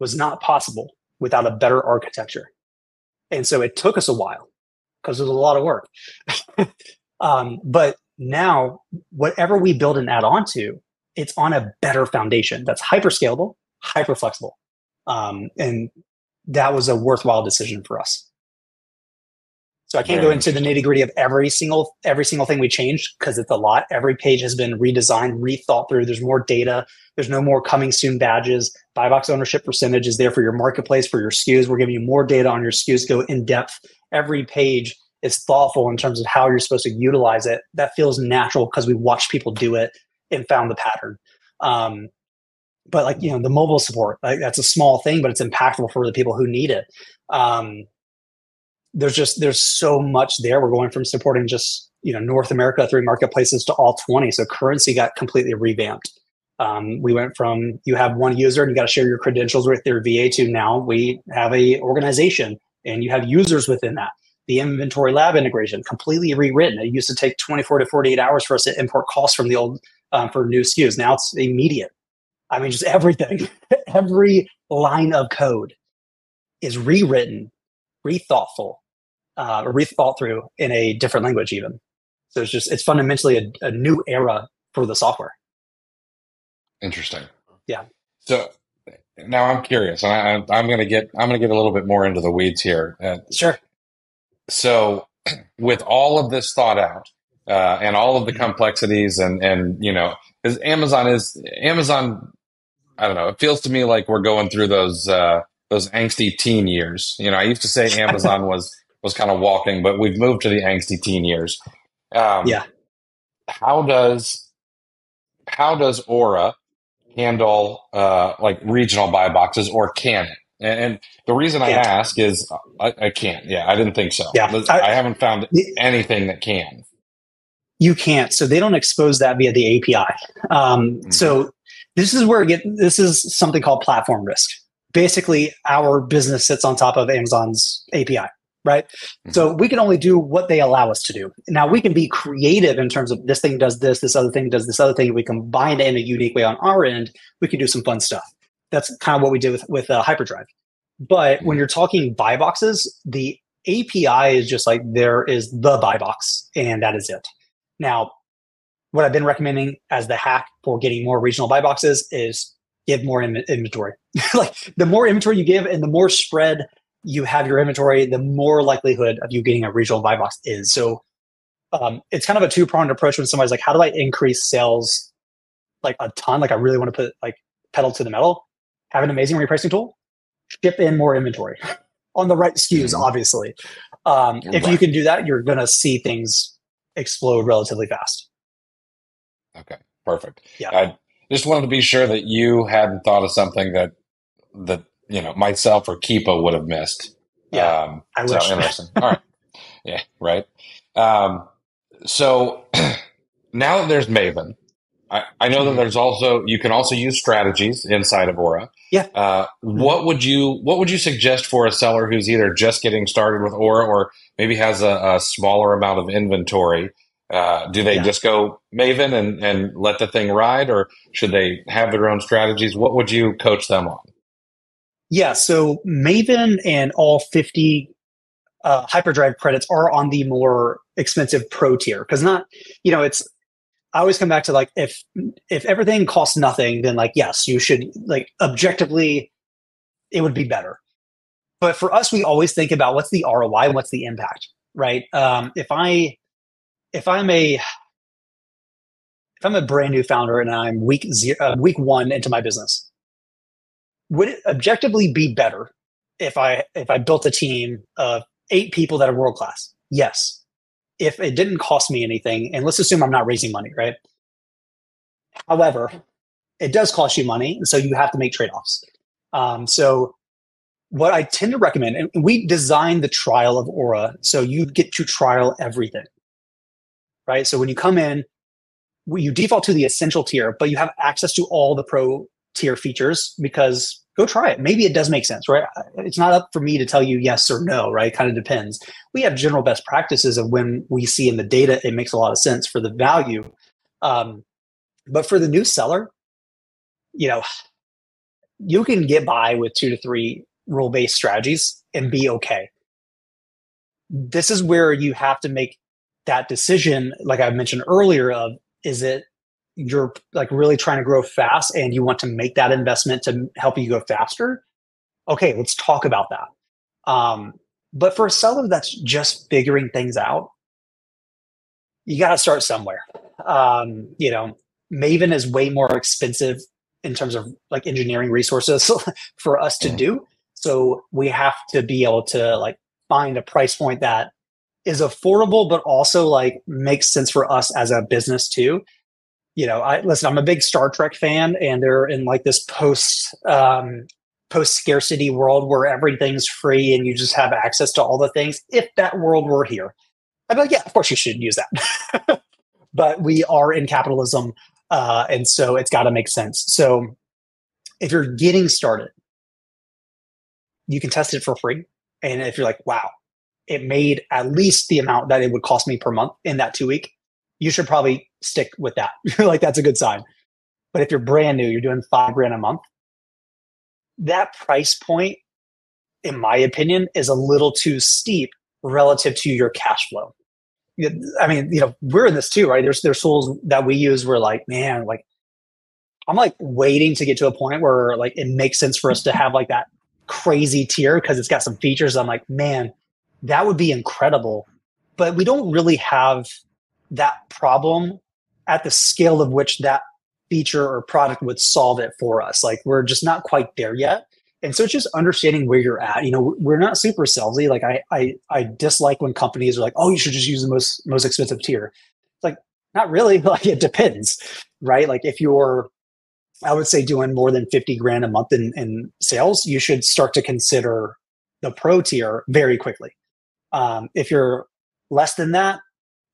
was not possible without a better architecture. And so it took us a while because it was a lot of work. um, but now, whatever we build and add on to, it's on a better foundation that's hyper scalable, hyper flexible. Um, and that was a worthwhile decision for us. So I can't Very go into the nitty gritty of every single every single thing we changed because it's a lot. Every page has been redesigned, rethought through. There's more data. There's no more coming soon badges. Buy box ownership percentage is there for your marketplace for your SKUs. We're giving you more data on your SKUs. Go in depth. Every page is thoughtful in terms of how you're supposed to utilize it. That feels natural because we watched people do it and found the pattern. Um, but like you know the mobile support like that's a small thing but it's impactful for the people who need it um, there's just there's so much there. We're going from supporting just you know north america three marketplaces to all 20 so currency got completely revamped. Um, we went from you have one user and you got to share your credentials with their va to now we have a organization and you have users within that. The InventoryLab integration completely rewritten. It used to take 24 to 48 hours for us to import costs from the old um, for new SKUs. Now it's immediate. I mean, just everything, every line of code is rewritten, rethoughtful, uh, or rethought through in a different language, even. So it's just it's fundamentally a, a new era for the software. Interesting. Yeah. So now I'm curious, and I, am going to get I'm going to get a little bit more into the weeds here. Uh, sure. So, with all of this thought out, uh, and all of the mm-hmm. complexities and and you know because amazon is amazon i don't know it feels to me like we're going through those uh those angsty teen years you know i used to say amazon was was kind of walking but we've moved to the angsty teen years um yeah how does how does aura handle uh like regional buy boxes or can it and, and the reason can't. I ask is I, I, can't. Yeah, I didn't think so. Yeah, I, I haven't found anything that can you can't. So they don't expose that via the API. Um, mm-hmm. So this is where get this is something called platform risk. Basically, our business sits on top of Amazon's API, right? Mm-hmm. So we can only do what they allow us to do. Now we can be creative in terms of this thing does this, this other thing does this other thing. We combine it in a unique way on our end. We can do some fun stuff. that's kind of what we did with with uh, Hyperdrive. But when you're talking buy boxes, the API is just like there is the buy box, and that is it. Now, what I've been recommending as the hack for getting more regional buy boxes is give more in- inventory. like the more inventory you give, and the more spread you have your inventory, the more likelihood of you getting a regional buy box is. So um, it's kind of a two pronged approach when somebody's like, how do I increase sales like a ton? Like I really want to put like pedal to the metal. Have an amazing repricing tool. Ship in more inventory on the right SKUs, mm-hmm. obviously. Um, if right. you can do that, you're going to see things explode relatively fast. Okay, perfect. Yeah. I just wanted to be sure that you hadn't thought of something that that you know myself or Keepa would have missed. Yeah, um, I so interesting. All right. Yeah. Right. Um, so now that there's Maven, I, I know that mm-hmm. there's also you can also use strategies inside of Aura. Yeah. Uh, what would you What would you suggest for a seller who's either just getting started with Aura or maybe has a, a smaller amount of inventory? Uh, do they yeah. just go Maven and, and let the thing ride, or should they have their own strategies? What would you coach them on? Yeah, so Maven and all 50 uh, hyperdrive credits are on the more expensive pro tier because not you know it's i always come back to like if if everything costs nothing then like yes you should like objectively it would be better. But for us we always think about what's the roi and what's the impact right? Um, if i if i'm a if i'm a brand new founder and i'm week zero uh, week one into my business would it objectively be better if i if i built a team of eight people that are world class. Yes. If it didn't cost me anything, and let's assume I'm not raising money, right? However, it does cost you money, and so you have to make trade offs. Um, so, what I tend to recommend, and we designed the trial of Aura so you get to trial everything, right? So when you come in, you default to the essential tier, but you have access to all the pro tier features because go try it. Maybe it does make sense, right? It's not up for me to tell you yes or no, right? Kind of depends. We have general best practices of when we see in the data it makes a lot of sense for the value. Um, but for the new seller, you know, you can get by with two to three rule based strategies and be okay. This is where you have to make that decision, like I mentioned earlier, of is it you're like really trying to grow fast and you want to make that investment to help you go faster, okay, let's talk about that. Um, but for a seller that's just figuring things out, you got to start somewhere. Um, you know, Maven is way more expensive in terms of like engineering resources for us to do. So we have to be able to like find a price point that is affordable, but also like makes sense for us as a business too you know, I listen, I'm a big Star Trek fan and they're in like this post um post scarcity world where everything's free and you just have access to all the things. If that world were here, I'd be like, yeah, of course you shouldn't use that. but we are in capitalism, uh, and so it's got to make sense. So if you're getting started, you can test it for free. And if you're like, wow, it made at least the amount that it would cost me per month in that two week, you should probably stick with that. like that's a good sign. But if you're brand new, you're doing five grand a month, that price point, in my opinion, is a little too steep relative to your cash flow. I mean, you know, we're in this too, right? There's there's tools that we use where like, man, like I'm like waiting to get to a point where like it makes sense for us to have like that crazy tier because it's got some features. I'm like, man, that would be incredible. But we don't really have that problem at the scale of which that feature or product would solve it for us. Like we're just not quite there yet. And so it's just understanding where you're at. You know, we're not super salesy. Like I, I, I dislike when companies are like, "Oh, you should just use the most most expensive tier." It's like not really. Like it depends, right? Like if you're, I would say, doing more than fifty grand a month in, in sales, you should start to consider the pro tier very quickly. Um, if you're less than that,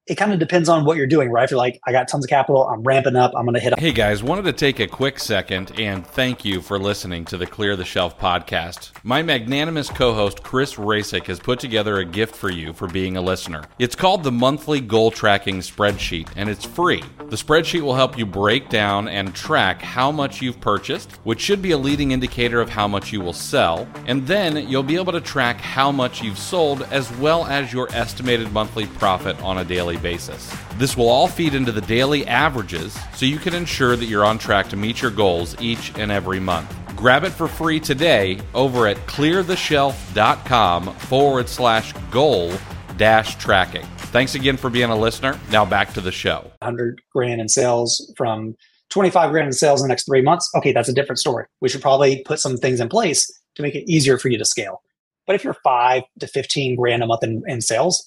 it kind of depends on what you're doing, right? If you're like, I got tons of capital, I'm ramping up, I'm going to hit up. Hey guys, wanted to take a quick second and thank you for listening to the Clear the Shelf podcast. My magnanimous co host, Chris Rasick, has put together a gift for you for being a listener. It's called the Monthly Goal Tracking Spreadsheet, and it's free. The spreadsheet will help you break down and track how much you've purchased, which should be a leading indicator of how much you will sell, and then you'll be able to track how much you've sold as well as your estimated monthly profit on a daily basis. This will all feed into the daily averages so you can ensure that you're on track to meet your goals each and every month. Grab it for free today over at cleartheshelf.com forward slash goal dash tracking. Thanks again for being a listener. Now back to the show. 100 grand in sales from 25 grand in sales in the next three months. Okay, that's a different story. We should probably put some things in place to make it easier for you to scale. But if you're five to 15 grand a month in, in sales,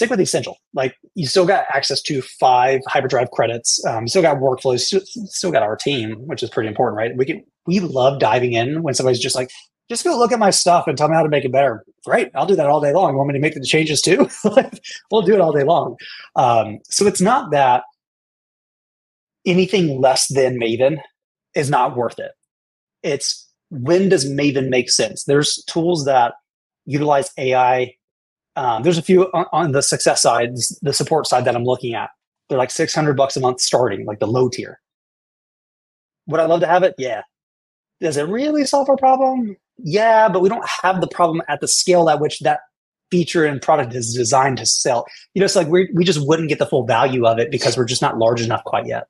stick with essential. Like you still got access to five hyperdrive credits. Um, still got workflows. Still got our team, which is pretty important, right? We can we love diving in when somebody's just like, just go look at my stuff and tell me how to make it better. Great, I'll do that all day long. You want me to make the changes too? we'll do it all day long. Um, so it's not that anything less than Maven is not worth it. It's when does Maven make sense? There's tools that utilize AI um, there's a few on, on, the success side, the support side that I'm looking at. They're like 600 bucks a month starting, like the low tier. Would I love to have it? Yeah. Does it really solve our problem? Yeah, but we don't have the problem at the scale at which that feature and product is designed to sell. You know, it's like we we just wouldn't get the full value of it because we're just not large enough quite yet.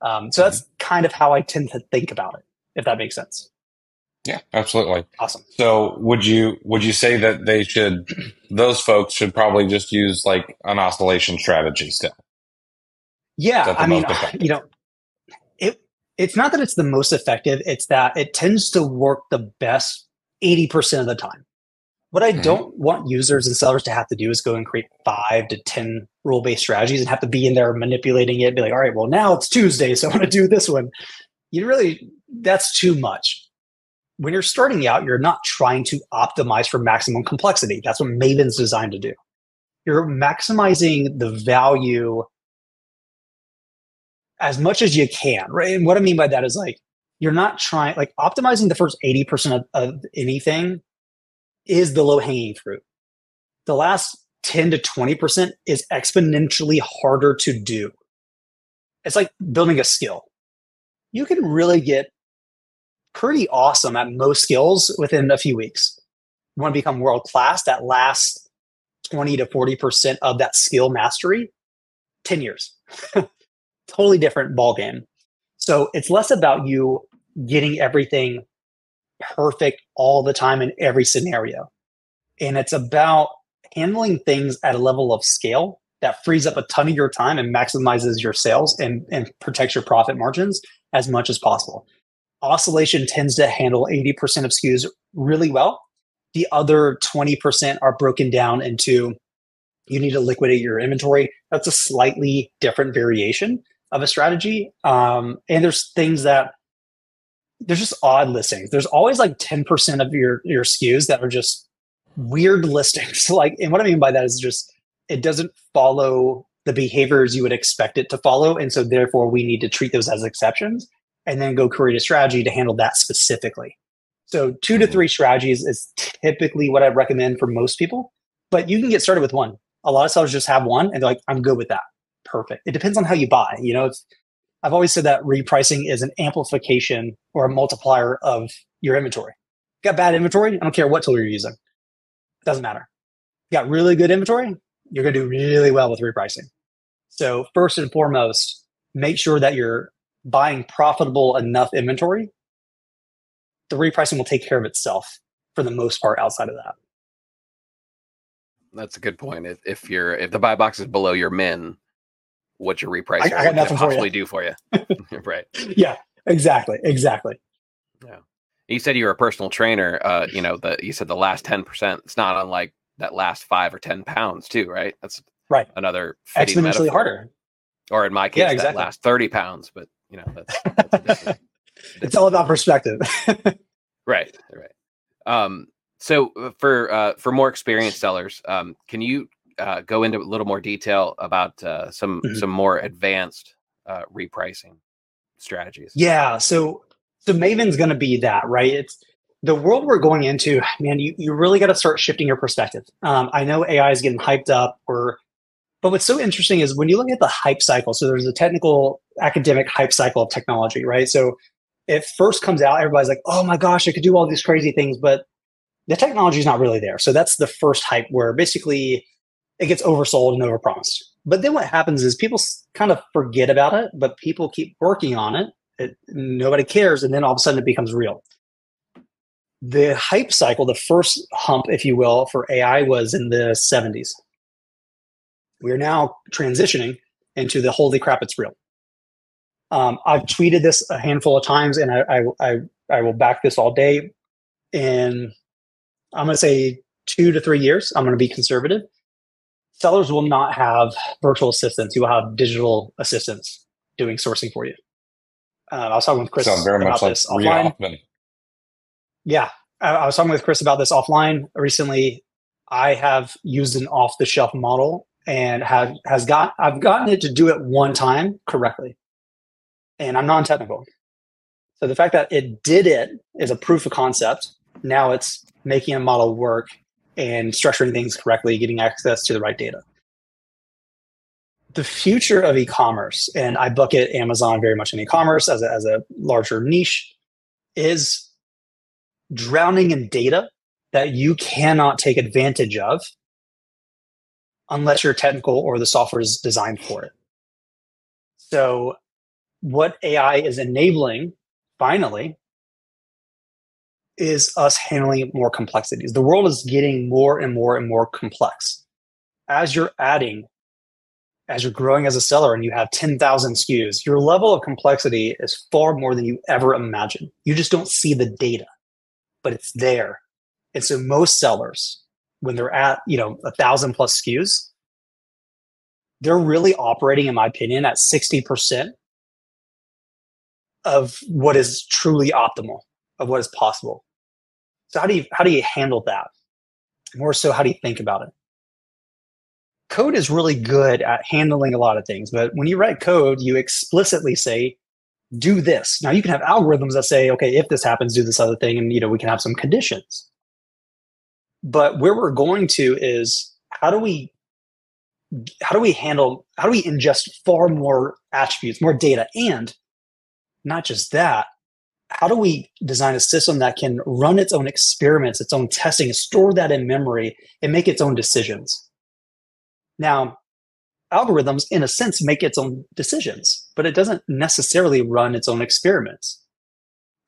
Um, so that's kind of how I tend to think about it, if that makes sense. Yeah, absolutely. Awesome. So would you would you say that they should those folks should probably just use like an oscillation strategy still? Yeah, I mean, you know, it it's not that it's the most effective, it's that it tends to work the best 80% of the time. What I mm-hmm. don't want users and sellers to have to do is go and create five to 10 rule based strategies and have to be in there manipulating it, be like, all right, well, now it's Tuesday, so I want to do this one. You really, that's too much when you're starting out, you're not trying to optimize for maximum complexity. That's what Maven's designed to do. You're maximizing the value as much as you can, right? And what I mean by that is like, you're not trying, like, optimizing the first 80% of, of anything is the low hanging fruit. The last 10 to 20% is exponentially harder to do. It's like building a skill. You can really get pretty awesome at most skills within a few weeks. You want to become world class, that last 20 to 40% of that skill mastery, 10 years. totally different ball game. So it's less about you getting everything perfect all the time in every scenario. And it's about handling things at a level of scale that frees up a ton of your time and maximizes your sales and, and protects your profit margins as much as possible oscillation tends to handle 80% of SKUs really well. The other 20% are broken down into you need to liquidate your inventory. That's a slightly different variation of a strategy. Um, and there's things that there's just odd listings. There's always like 10% of your your SKUs that are just weird listings. like, and what I mean by that is just it doesn't follow the behaviors you would expect it to follow. And so therefore we need to treat those as exceptions and then go create a strategy to handle that specifically. So two to mm-hmm. three strategies is typically what I recommend for most people, but you can get started with one. A lot of sellers just have one and they're like, I'm good with that. Perfect. It depends on how you buy. You know, it's, I've always said that repricing is an amplification or a multiplier of your inventory. got bad inventory? I don't care what tool you're using. It doesn't matter. Got really good inventory? You're going to do really well with repricing. So first and foremost, make sure that you're buying profitable enough inventory, the repricing will take care of itself for the most part outside of that. That's a good point. If, if you're if the buy box is below your min, what your repricing I, I got nothing possibly for you. do for you. right. Yeah, exactly. Exactly. Yeah. You said you were a personal trainer. Uh, you know, the you said the last 10%. It's not unlike that last five or 10 pounds, too, right? That's right. Another exponentially metaphor. harder. Or in my case, yeah, exactly. that last 30 pounds, but you know that's, that's it's all about perspective right right um so uh, for uh for more experienced sellers um can you uh, go into a little more detail about uh, some Mhm. some more advanced uh, repricing strategies. Yeah. So so Maven's going to be that, right? It's the world we're going into. Man, you you really got to start shifting your perspective. Um, I know AI is getting hyped up, or but what's so interesting is when you look at the hype cycle. So there's a technical academic hype cycle of technology, right? So it first comes out, everybody's like, "Oh my gosh, it could do all these crazy things," but the technology is not really there. So that's the first hype where basically it gets oversold and overpromised. But then what happens is people kind of forget about it, but people keep working on it. it. Nobody cares, and then all of a sudden it becomes real. The hype cycle, the first hump, if you will, for AI was in the 70s. We are now transitioning into the holy crap, it's real. Um, I've tweeted this a handful of times, and I, I, I, I will back this all day. In I'm going to say two to three years, I'm going to be conservative. Sellers will not have virtual assistants. You will have digital assistants doing sourcing for you. Uh, I was talking with Chris Sound very about much like this offline. Hoffman. Yeah, I, I was talking with Chris about this offline recently. I have used an off-the-shelf model and have has got I've gotten it to do it one time correctly, and I'm non-technical. So the fact that it did it is a proof of concept. Now it's making a model work and structuring things correctly, getting access to the right data. The future of e-commerce, and I bucket Amazon very much in e-commerce as a, as a larger niche, is drowning in data that you cannot take advantage of unless you're technical or the software is designed for it. So, what AI is enabling finally is us handling more complexities. The world is getting more and more and more complex. As you're adding, as you're growing as a seller and you have 10,000 SKUs, your level of complexity is far more than you ever imagined. You just don't see the data but it's there. And so most sellers, when they're at, you know, a thousand plus SKUs, they're really operating, in my opinion, at 60% of what is truly optimal, of what is possible. So how do you how do you handle that? More so, how do you think about it? Code is really good at handling a lot of things, but when you write code, you explicitly say, do this. Now you can have algorithms that say, okay, if this happens, do this other thing, and you know we can have some conditions. But where we're going to is how do we how do we handle how do we ingest far more attributes, more data, and not just that, how do we design a system that can run its own experiments, its own testing, store that in memory, and make its own decisions? Now, algorithms, in a sense, make its own decisions, but it doesn't necessarily run its own experiments.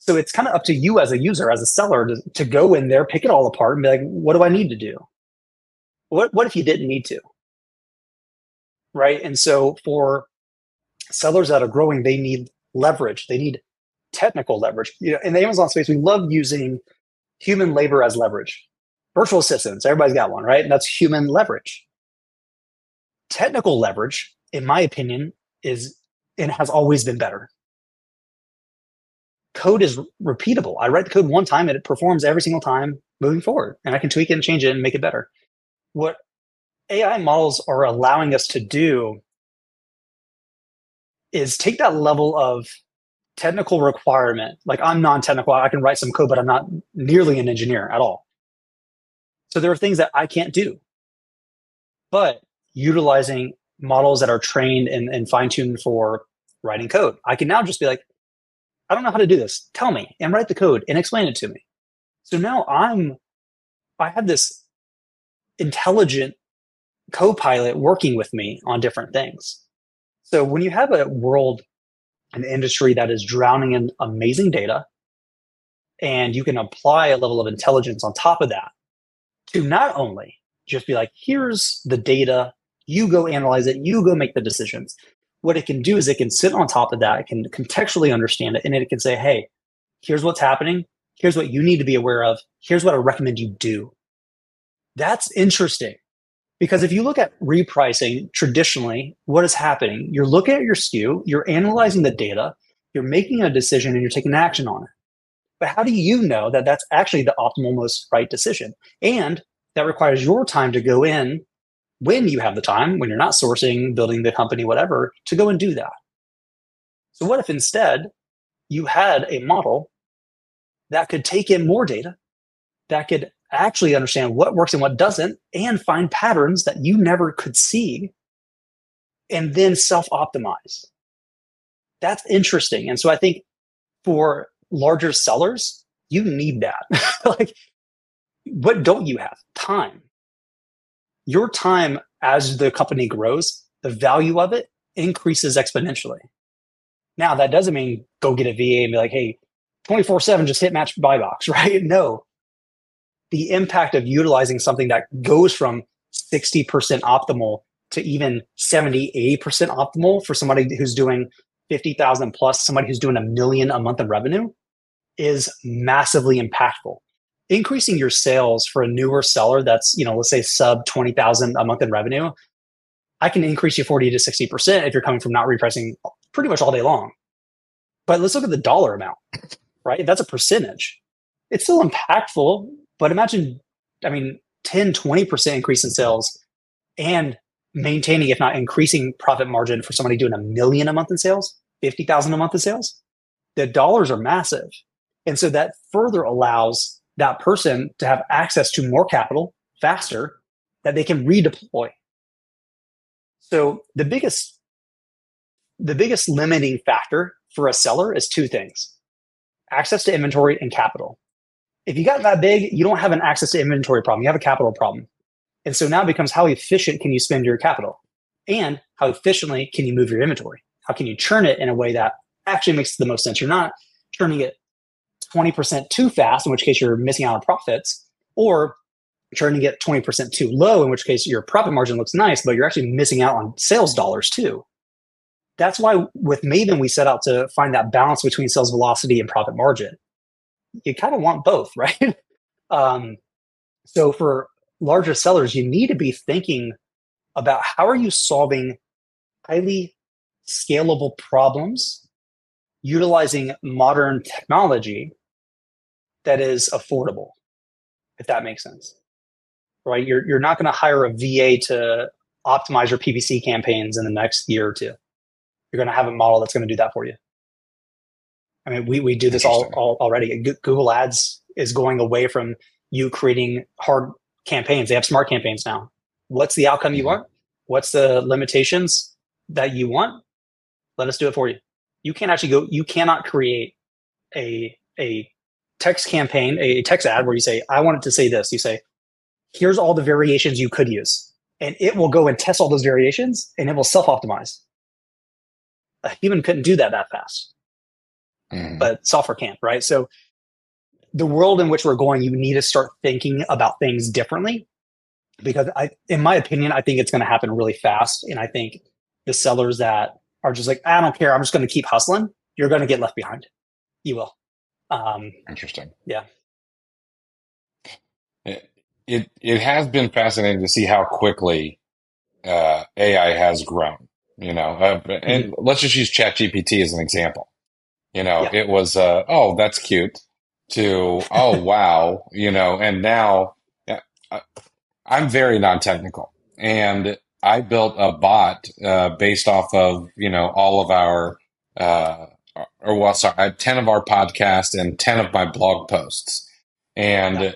So it's kind of up to you as a user, as a seller, to, to go in there, pick it all apart, and be like, what do I need to do? What, what if you didn't need to? Right. And so for sellers that are growing, they need leverage, they need technical leverage. You know, in the Amazon space, we love using human labor as leverage. Virtual assistants, everybody's got one, right? And that's human leverage technical leverage, in my opinion, is and has always been better. Code is repeatable. I write the code one time and it performs every single time moving forward, and I can tweak it and change it and make it better. What AI models are allowing us to do is take that level of technical requirement. Like I'm non-technical, I can write some code, but I'm not nearly an engineer at all. So there are things that I can't do. But utilizing models that are trained and, and fine-tuned for writing code. I can now just be like, I don't know how to do this. Tell me and write the code and explain it to me. So now I'm I have this intelligent co-pilot working with me on different things. So when you have a world, an industry that is drowning in amazing data, and you can apply a level of intelligence on top of that to not only just be like, here's the data, you go analyze it, you go make the decisions. What it can do is it can sit on top of that, it can contextually understand it, and it can say, hey, here's what's happening, here's what you need to be aware of, here's what I recommend you do. That's interesting. Because if you look at repricing traditionally, what is happening? You're looking at your SKU, you're analyzing the data, you're making a decision, and you're taking action on it. But how do you know that that's actually the optimal, most right decision? And that requires your time to go in when you have the time, when you're not sourcing, building the company, whatever, to go and do that. So, what if instead you had a model that could take in more data, that could actually understand what works and what doesn't, and find patterns that you never could see, and then self optimize? That's interesting. And so, I think for larger sellers, you need that. like, what don't you have? Time. Your time as the company grows, the value of it increases exponentially. Now, that doesn't mean go get a VA and be like, hey, 24 7 just hit match buy box, right? No. The impact of utilizing something that goes from 60% optimal to even 70, 80% optimal for somebody who's doing 50,000 plus, somebody who's doing a million a month in revenue is massively impactful. Increasing your sales for a newer seller that's, you know, let's say sub 20,000 a month in revenue, I can increase you 40 to 60% if you're coming from not repricing pretty much all day long. But let's look at the dollar amount, right? That's a percentage. It's still impactful, but imagine, I mean, 10, 20% increase in sales and maintaining, if not increasing profit margin for somebody doing a million a month in sales, 50,000 a month in sales. The dollars are massive. And so that further allows that person to have access to more capital faster that they can redeploy. So the biggest the biggest limiting factor for a seller is two things. Access to inventory and capital. If you got that big, you don't have an access to inventory problem, you have a capital problem. And so now it becomes how efficient can you spend your capital? And how efficiently can you move your inventory? How can you churn it in a way that actually makes the most sense? You're not churning it 20% too fast, in which case you're missing out on profits, or trying to get 20% too low, in which case your profit margin looks nice, but you're actually missing out on sales dollars too. That's why with Maven, we set out to find that balance between sales velocity and profit margin. You kind of want both, right? um, so for larger sellers, you need to be thinking about how are you solving highly scalable problems utilizing modern technology that is affordable, if that makes sense. Right? You're you're not going to hire a VA to optimize your PPC campaigns in the next year or two. You're going to have a model that's going to do that for you. I mean, we, we do this all, all already. Google Ads is going away from you creating hard campaigns. They have smart campaigns now. What's the outcome you mm-hmm. want? What's the limitations that you want? Let us do it for you. You can't actually go, you cannot create a, a text campaign, a text ad where you say, I want it to say this. You say, here's all the variations you could use. And it will go and test all those variations and it will self optimize. A human couldn't do that that fast, mm. but software can't, right? So the world in which we're going, you need to start thinking about things differently because I, in my opinion, I think it's going to happen really fast. And I think the sellers that are just like, I don't care, I'm just going to keep hustling, you're going to get left behind. You will. Um, Interesting. Yeah. It, it, it has been fascinating to see how quickly uh, AI has grown. You know, uh, and mm-hmm. let's just use ChatGPT as an example. You know, yeah. it was, uh, oh, that's cute to, oh, wow, you know, and now yeah, I'm very non technical and I built a bot uh, based off of, you know, all of our, uh, or well, sorry, 10 of our podcasts and 10 of my blog posts. And, yeah.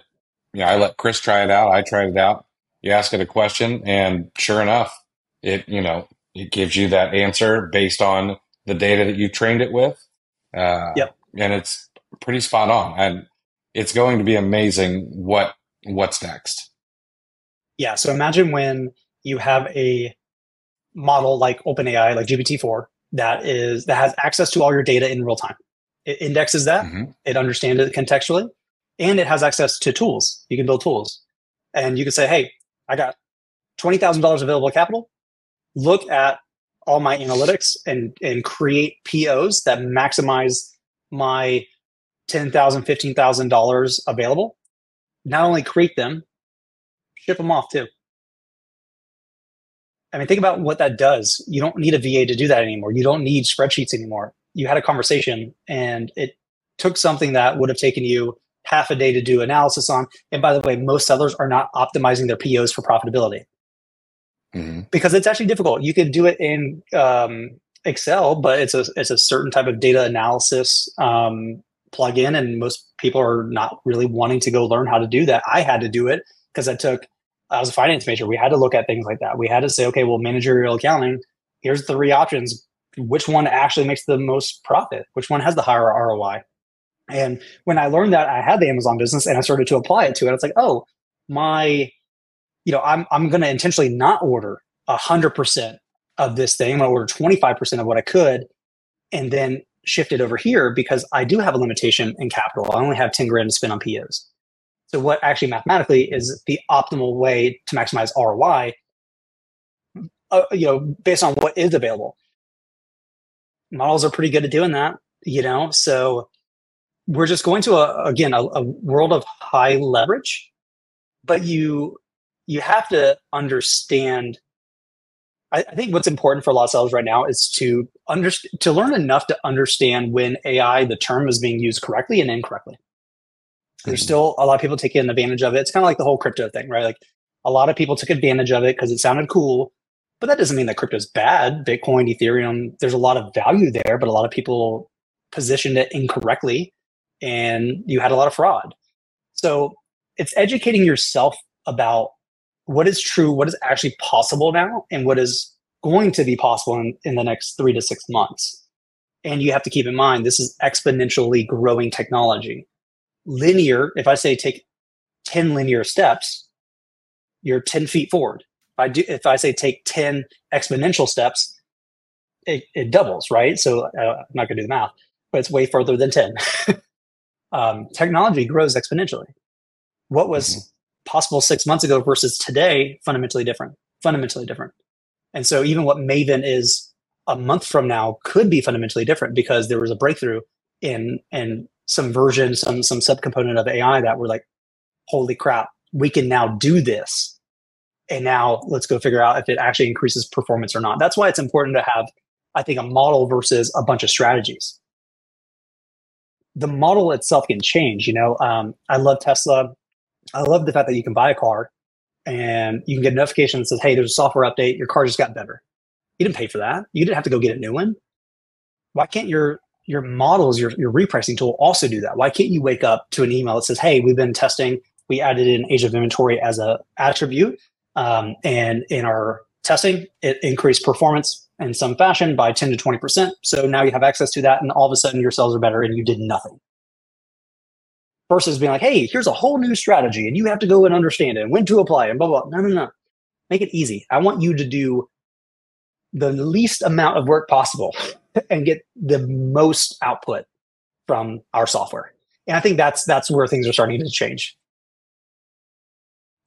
you know, I let Chris try it out. I tried it out. You ask it a question and sure enough, it, you know, it gives you that answer based on the data that you trained it with. Uh, yep. And it's pretty spot on. And it's going to be amazing what what's next. Yeah. So imagine when you have a model like OpenAI, like GPT-4, that is that has access to all your data in real time. It indexes that, mm-hmm. it understands it contextually, and it has access to tools. You can build tools. And you can say, hey, I got $20,000 available capital look at all my analytics and and create POs that maximize my ten thousand, fifteen thousand dollars available. Not only create them, ship them off too. I mean, think about what that does. You don't need a VA to do that anymore. You don't need spreadsheets anymore. You had a conversation and it took something that would have taken you half a day to do analysis on. And by the way, most sellers are not optimizing their POs for profitability mm-hmm. because it's actually difficult. You could do it in um, Excel, but it's a it's a certain type of data analysis um, plugin, and most people are not really wanting to go learn how to do that. I had to do it because I took Uh, I was a finance major. We had to look at things like that. We had to say, okay, well, managerial accounting. Here's three options. Which one actually makes the most profit? Which one has the higher ROI? And when I learned that, I had the Amazon business, and I started to apply it to it. It's like, oh, my, you know, I'm I'm going to intentionally not order hundred percent of this thing. I'm going to order 25% of what I could and then shift it over here because I do have a limitation in capital. I only have 10 grand to spend on POs. So what actually mathematically is the optimal way to maximize ROI, uh, you know, based on what is available. Models are pretty good at doing that, you know, so we're just going to a, again, a, a world of high leverage, but you, you have to understand I, I think what's important for a lot of sellers right now is to understand to learn enough to understand when AI, the term, is being used correctly and incorrectly. There's still a lot of people taking advantage of it. It's kind of like the whole crypto thing, right? Like a lot of people took advantage of it because it sounded cool, but that doesn't mean that crypto is bad. Bitcoin, Ethereum, there's a lot of value there, but a lot of people positioned it incorrectly and you had a lot of fraud. So it's educating yourself about what is true, what is actually possible now, and what is going to be possible in, in the next three to six months. And you have to keep in mind this is exponentially growing technology. Linear, if I say take 10 linear steps, you're 10 feet forward. If I do, if I say take 10 exponential steps, it, it doubles, right? So uh, I'm not going to do the math, but it's way further than 10. um, technology grows exponentially. What was mm-hmm possible six months ago versus today fundamentally different fundamentally different and so even what maven is a month from now could be fundamentally different because there was a breakthrough in in some version some some subcomponent of ai that we're like holy crap we can now do this and now let's go figure out if it actually increases performance or not that's why it's important to have i think a model versus a bunch of strategies the model itself can change you know um, i love tesla I love the fact that you can buy a car and you can get a notification that says, hey, there's a software update. Your car just got better. You didn't pay for that. You didn't have to go get a new one. Why can't your your models, your, your repricing tool also do that? Why can't you wake up to an email that says, hey, we've been testing, we added in age of inventory as a attribute. Um, and in our testing, it increased performance in some fashion by 10 to 20%. So now you have access to that, and all of a sudden your sales are better and you did nothing versus being like, hey, here's a whole new strategy and you have to go and understand it and when to apply and blah, blah, blah. No, no, no. Make it easy. I want you to do the least amount of work possible and get the most output from our software. And I think that's that's where things are starting to change.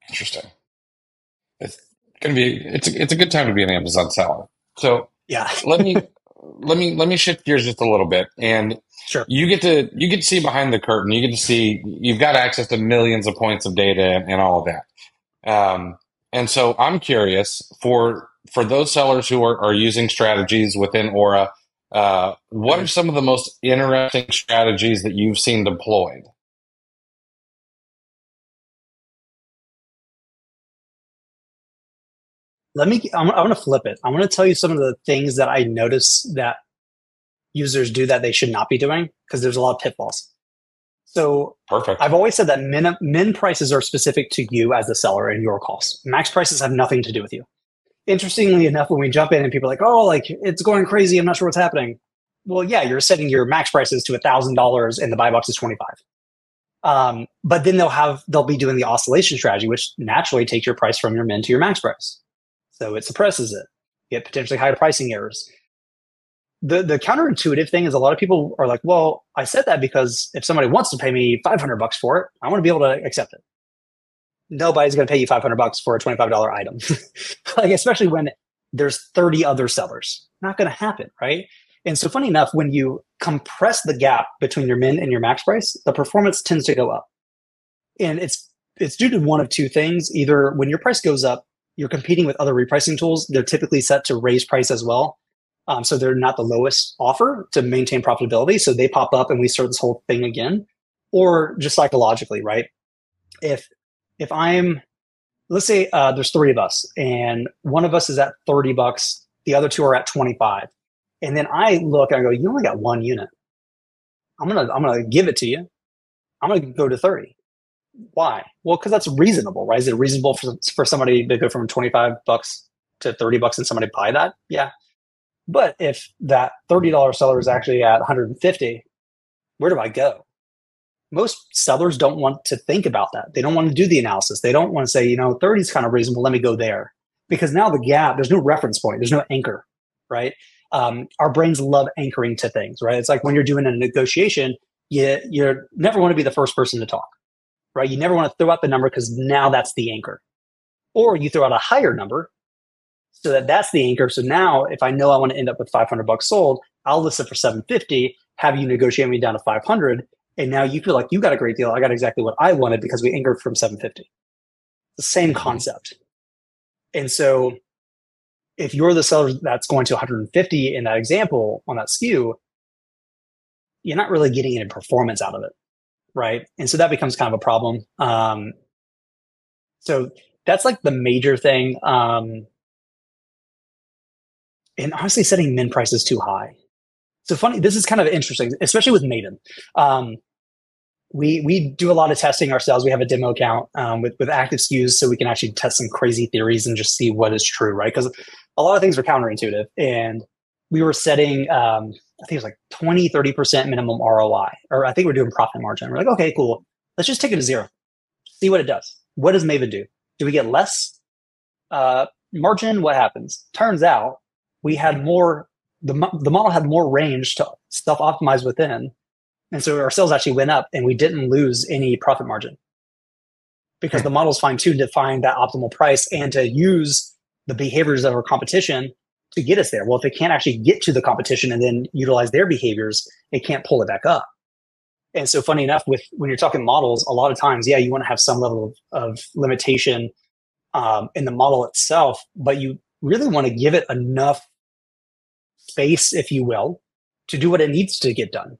Interesting. It's gonna be it's a, it's a good time to be an Amazon seller. So yeah, let me let me let me shift gears just a little bit and Sure. You get to you get to see behind the curtain. You get to see you've got access to millions of points of data and, and all of that. Um, and so I'm curious for for those sellers who are, are using strategies within Aura, uh, what are some of the most interesting strategies that you've seen deployed? Let me. I'm, I'm going to flip it. I'm going to tell you some of the things that I notice that users do that they should not be doing because there's a lot of pitfalls. So perfect. I've always said that min, min prices are specific to you as the seller and your costs. Max prices have nothing to do with you. Interestingly enough, when we jump in and people are like, oh, like it's going crazy, I'm not sure what's happening. Well, yeah, you're setting your max prices to thousand dollars and the buy box is 25. Um, but then they'll have they'll be doing the oscillation strategy, which naturally takes your price from your min to your max price. So it suppresses it. You get potentially higher pricing errors the the counterintuitive thing is a lot of people are like, well, I said that because if somebody wants to pay me 500 bucks for it, I want to be able to accept it. Nobody's going to pay you 500 bucks for a $25 item. like especially when there's 30 other sellers. Not going to happen, right? And so funny enough, when you compress the gap between your min and your max price, the performance tends to go up. And it's it's due to one of two things. Either when your price goes up, you're competing with other repricing tools. They're typically set to raise price as well. Um, so they're not the lowest offer to maintain profitability. So they pop up and we start this whole thing again. Or just psychologically, right? If if I'm let's say uh, there's three of us and one of us is at 30 bucks, the other two are at 25. And then I look and I go, you only got one unit. I'm gonna I'm gonna give it to you. I'm gonna go to 30. Why? Well, because that's reasonable, right? Is it reasonable for, for somebody to go from 25 bucks to 30 bucks and somebody buy that? Yeah. But if that $30 seller is actually at 150, where do I go? Most sellers don't want to think about that. They don't want to do the analysis. They don't want to say, you know, 30 is kind of reasonable. Let me go there. Because now the gap, there's no reference point, there's no anchor, right? Um, our brains love anchoring to things, right? It's like when you're doing a negotiation, you you never want to be the first person to talk, right? You never want to throw out the number because now that's the anchor, or you throw out a higher number so that that's the anchor. So now, if I know I want to end up with 500 bucks sold, I'll list it for 750, have you negotiate me down to 500, and now you feel like you got a great deal. I got exactly what I wanted because we anchored from 750. The same concept. And so if you're the seller that's going to 150 in that example on that SKU, you're not really getting any performance out of it. Right. And so that becomes kind of a problem. Um, so that's like the major thing. Um, and honestly, setting min prices too high. So funny. This is kind of interesting, especially with Maven. Um, we we do a lot of testing ourselves. We have a demo account um, with with active SKUs, so we can actually test some crazy theories and just see what is true, right? Because a lot of things are counterintuitive, and we were setting um, I think it was like 20, 30 percent minimum ROI, or I think we're doing profit margin. We're like, okay, cool. Let's just take it to zero, see what it does. What does Maven do? Do we get less uh, margin? What happens? Turns out we had more. The, the model had more range to self optimize within and so our sales actually went up and we didn't lose any profit margin because the model's fine tuned to find that optimal price and to use the behaviors of our competition to get us there. Well, if it can't actually get to the competition and then utilize their behaviors, it can't pull it back up. And so funny enough, with when you're talking models, a lot of times, yeah, you want to have some level of, of limitation um, in the model itself, but you really want to give it enough space, if you will, to do what it needs to get done.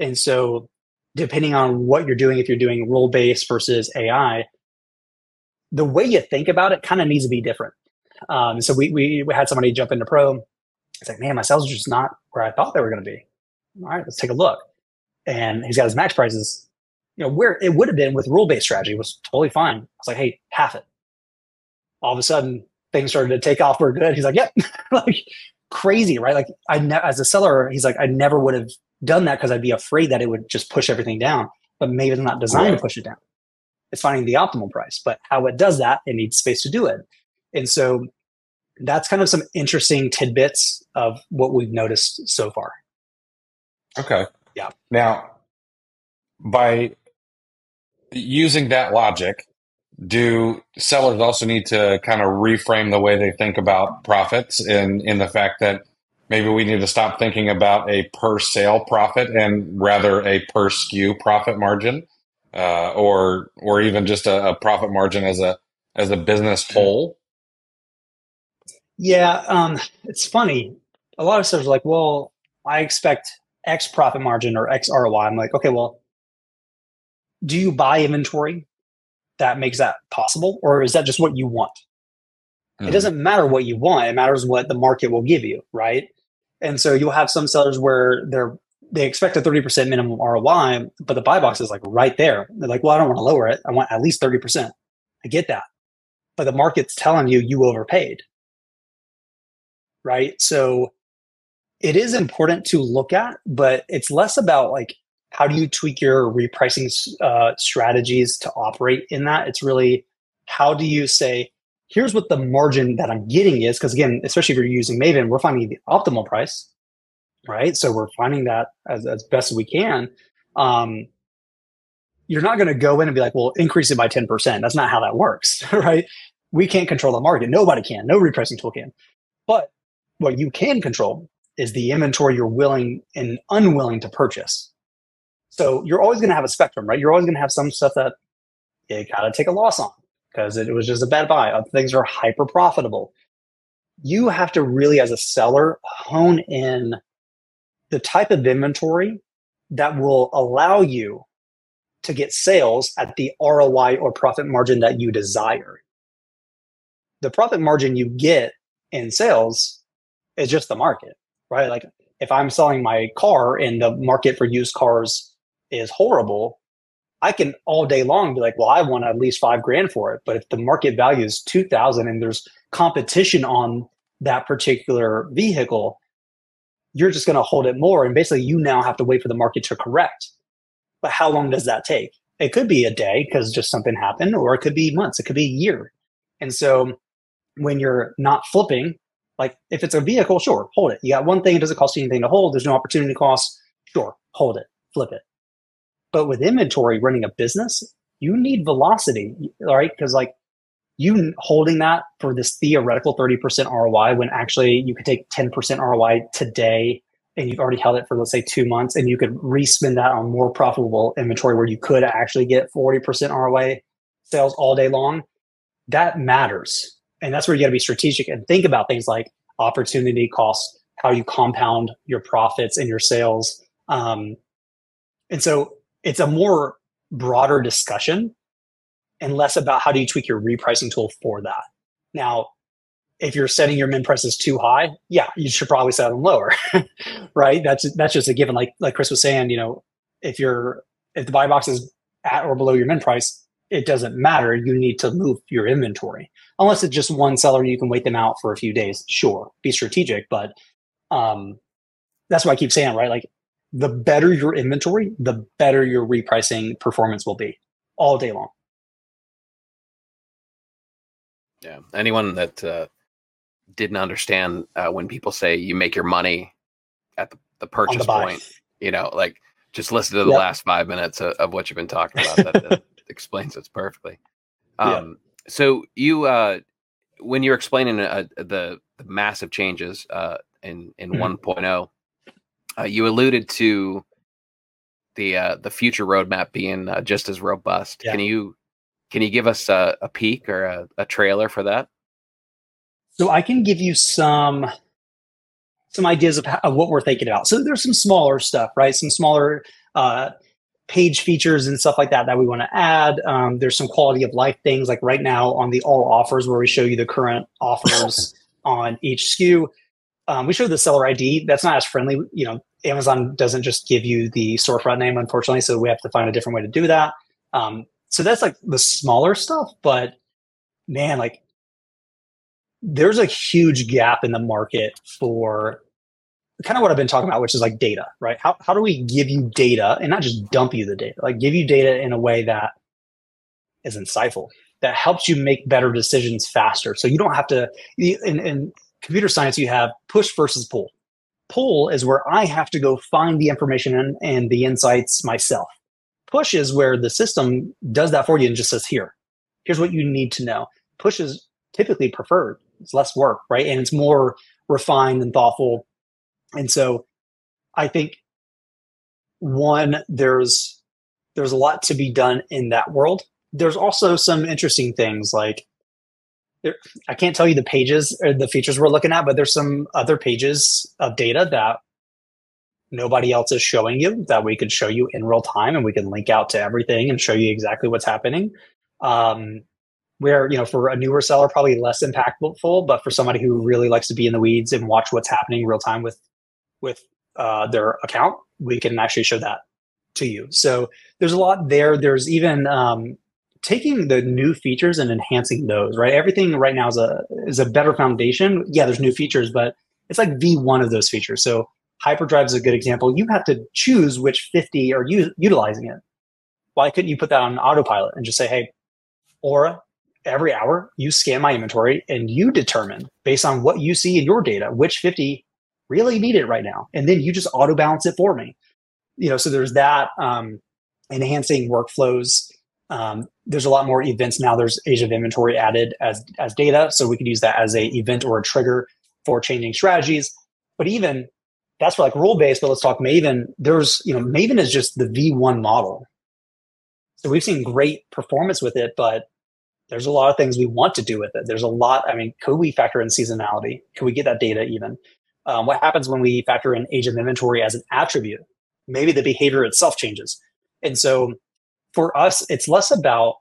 And so, depending on what you're doing, if you're doing rule based versus AI, the way you think about it kind of needs to be different. Um, so we, we, had somebody jump into pro. It's like, man, my sales are just not where I thought they were going to be. All right, let's take a look. And he's got his max prices, you know, where it would have been with rule based strategy was totally fine. I was like, hey, half it. All of a sudden, things started to take off. We're good. He's like, yep, like crazy, right? Like I, ne- as a seller, he's like, I never would have done that because I'd be afraid that it would just push everything down. But maybe it's not designed right. to push it down. It's finding the optimal price. But how it does that, it needs space to do it. And so that's kind of some interesting tidbits of what we've noticed so far. Okay. Yeah. Now, by using that logic, do sellers also need to kind of reframe the way they think about profits in in the fact that maybe we need to stop thinking about a per sale profit and rather a per SKU profit margin, uh, or or even just a, a, profit margin as a as a business whole. Yeah, um, it's funny. A lot of sellers are like, "Well, I expect X profit margin or X ROI." I'm like, "Okay, well, do you buy inventory that makes that possible, or is that just what you want?" It hmm. doesn't matter what you want. It matters what the market will give you, right? And so you'll have some sellers where they're they expect a 30% minimum ROI, but the buy box is like right there. They're like, well, I don't want to lower it. I want at least 30%. I get that. But the market's telling you you overpaid. Right. So it is important to look at, but it's less about like how do you tweak your repricing uh, strategies to operate in that. It's really how do you say, here's what the margin that I'm getting is. Because again, especially if you're using Maven, we're finding the optimal price, right? So we're finding that as, as best as we can. Um, you're not going to go in and be like, well, increase it by 10%. That's not how that works, right? We can't control the market. Nobody can. No repricing tool can. But what you can control is the inventory you're willing and unwilling to purchase. So you're always going to have a spectrum, right? You're always going to have some stuff that you got to take a loss on because it was just a bad buy. Other things are hyper profitable. You have to really, as a seller, hone in the type of inventory that will allow you to get sales at the ROI or profit margin that you desire. the profit margin you get in sales is just the market, right? Like if I'm selling my car and the market for used cars is horrible, I can all day long be like, well, I want at least five grand for it. But if the market value is 2000 and there's competition on that particular vehicle, you're just going to hold it more. And basically, you now have to wait for the market to correct. But how long does that take? It could be a day because just something happened, or it could be months, it could be a year. And so when you're not flipping, like if it's a vehicle, sure, hold it. You got one thing, it doesn't cost you anything to hold, there's no opportunity cost, sure, hold it, flip it. But with inventory running a business, you need velocity, right? Because like you holding that for this theoretical 30% ROI when actually you could take 10% ROI today and you've already held it for let's say two months and you could respend that on more profitable inventory where you could actually get 40% ROI sales all day long. That matters. And that's where you got to be strategic and think about things like opportunity costs, how you compound your profits and your sales. Um, and so it's a more broader discussion and less about how do you tweak your repricing tool for that. Now, if you're setting your min prices too high, yeah, you should probably set them lower, right? That's that's just a given. Like like Chris was saying, you know, if you're if the buy box is at or below your min price, it doesn't matter. You need to move your inventory, unless it's just one seller. You can wait them out for a few days. Sure, be strategic, but um, that's why I keep saying, right? Like the better your inventory, the better your repricing performance will be all day long. Yeah. Anyone that uh, didn't understand uh, when people say you make your money at the, the purchase the point, you know, like just listen to the yep. last five minutes of, of, what you've been talking about. That, that explains it perfectly. Um, yeah. So you, uh, when you're explaining uh, the, the, massive changes uh, in in mm-hmm. 1.0, uh, you alluded to the uh, the future roadmap being uh, just as robust. Yeah. Can you can you give us a, a peek or a, a, trailer for that? So I can give you some some ideas of, how, of what we're thinking about. So there's some smaller stuff, right? Some smaller uh, page features and stuff like that that we want to add. Um, there's some quality of life things, like right now on the all offers where we show you the current offers on each SKU. Um, we show the seller ID. That's not as friendly. You know, Amazon doesn't just give you the storefront name, unfortunately. So we have to find a different way to do that. Um, so that's like the smaller stuff but man like there's a huge gap in the market for kind of what I've been talking about, which is like data, right? How, how do we give you data and not just dump you the data, like give you data in a way that is insightful, that helps you make better decisions faster. So you don't have to, in, in computer science, you have push versus pull. Pull is where I have to go find the information and, and the insights myself push is where the system does that for you and just says, here, here's what you need to know. Push is typically preferred. It's less work, right? And it's more refined and thoughtful. And so I think one, there's there's a lot to be done in that world. There's also some interesting things like I can't tell you the pages or the features we're looking at, but there's some other pages of data that nobody else is showing you that we could show you in real time and we can link out to everything and show you exactly what's happening. Um, where, you know, for a newer seller, probably less impactful, but for somebody who really likes to be in the weeds and watch what's happening real time with, with uh, their account, we can actually show that to you. So there's a lot there. There's even um, taking the new features and enhancing those, right? Everything right now is a is a better foundation. Yeah, there's new features, but it's like V1 of those features. So Hyperdrive is a good example. You have to choose which 50 are u- utilizing it. Why couldn't you put that on autopilot and just say, hey, Aura, every hour you scan my inventory and you determine based on what you see in your data, which 50 really need it right now. And then you just auto balance it for me. You know, so there's that um, enhancing workflows. Um, there's a lot more events now. There's age of inventory added as as data, so we could use that as a event or a trigger for changing strategies. But even that's for like rule based, but let's talk Maven. There's, you know, Maven is just the V1 model. So we've seen great performance with it, but there's a lot of things we want to do with it. There's a lot. I mean, could we factor in seasonality? Could we get that data even? Um, what happens when we factor in age of inventory as an attribute? Maybe the behavior itself changes. And so for us, it's less about,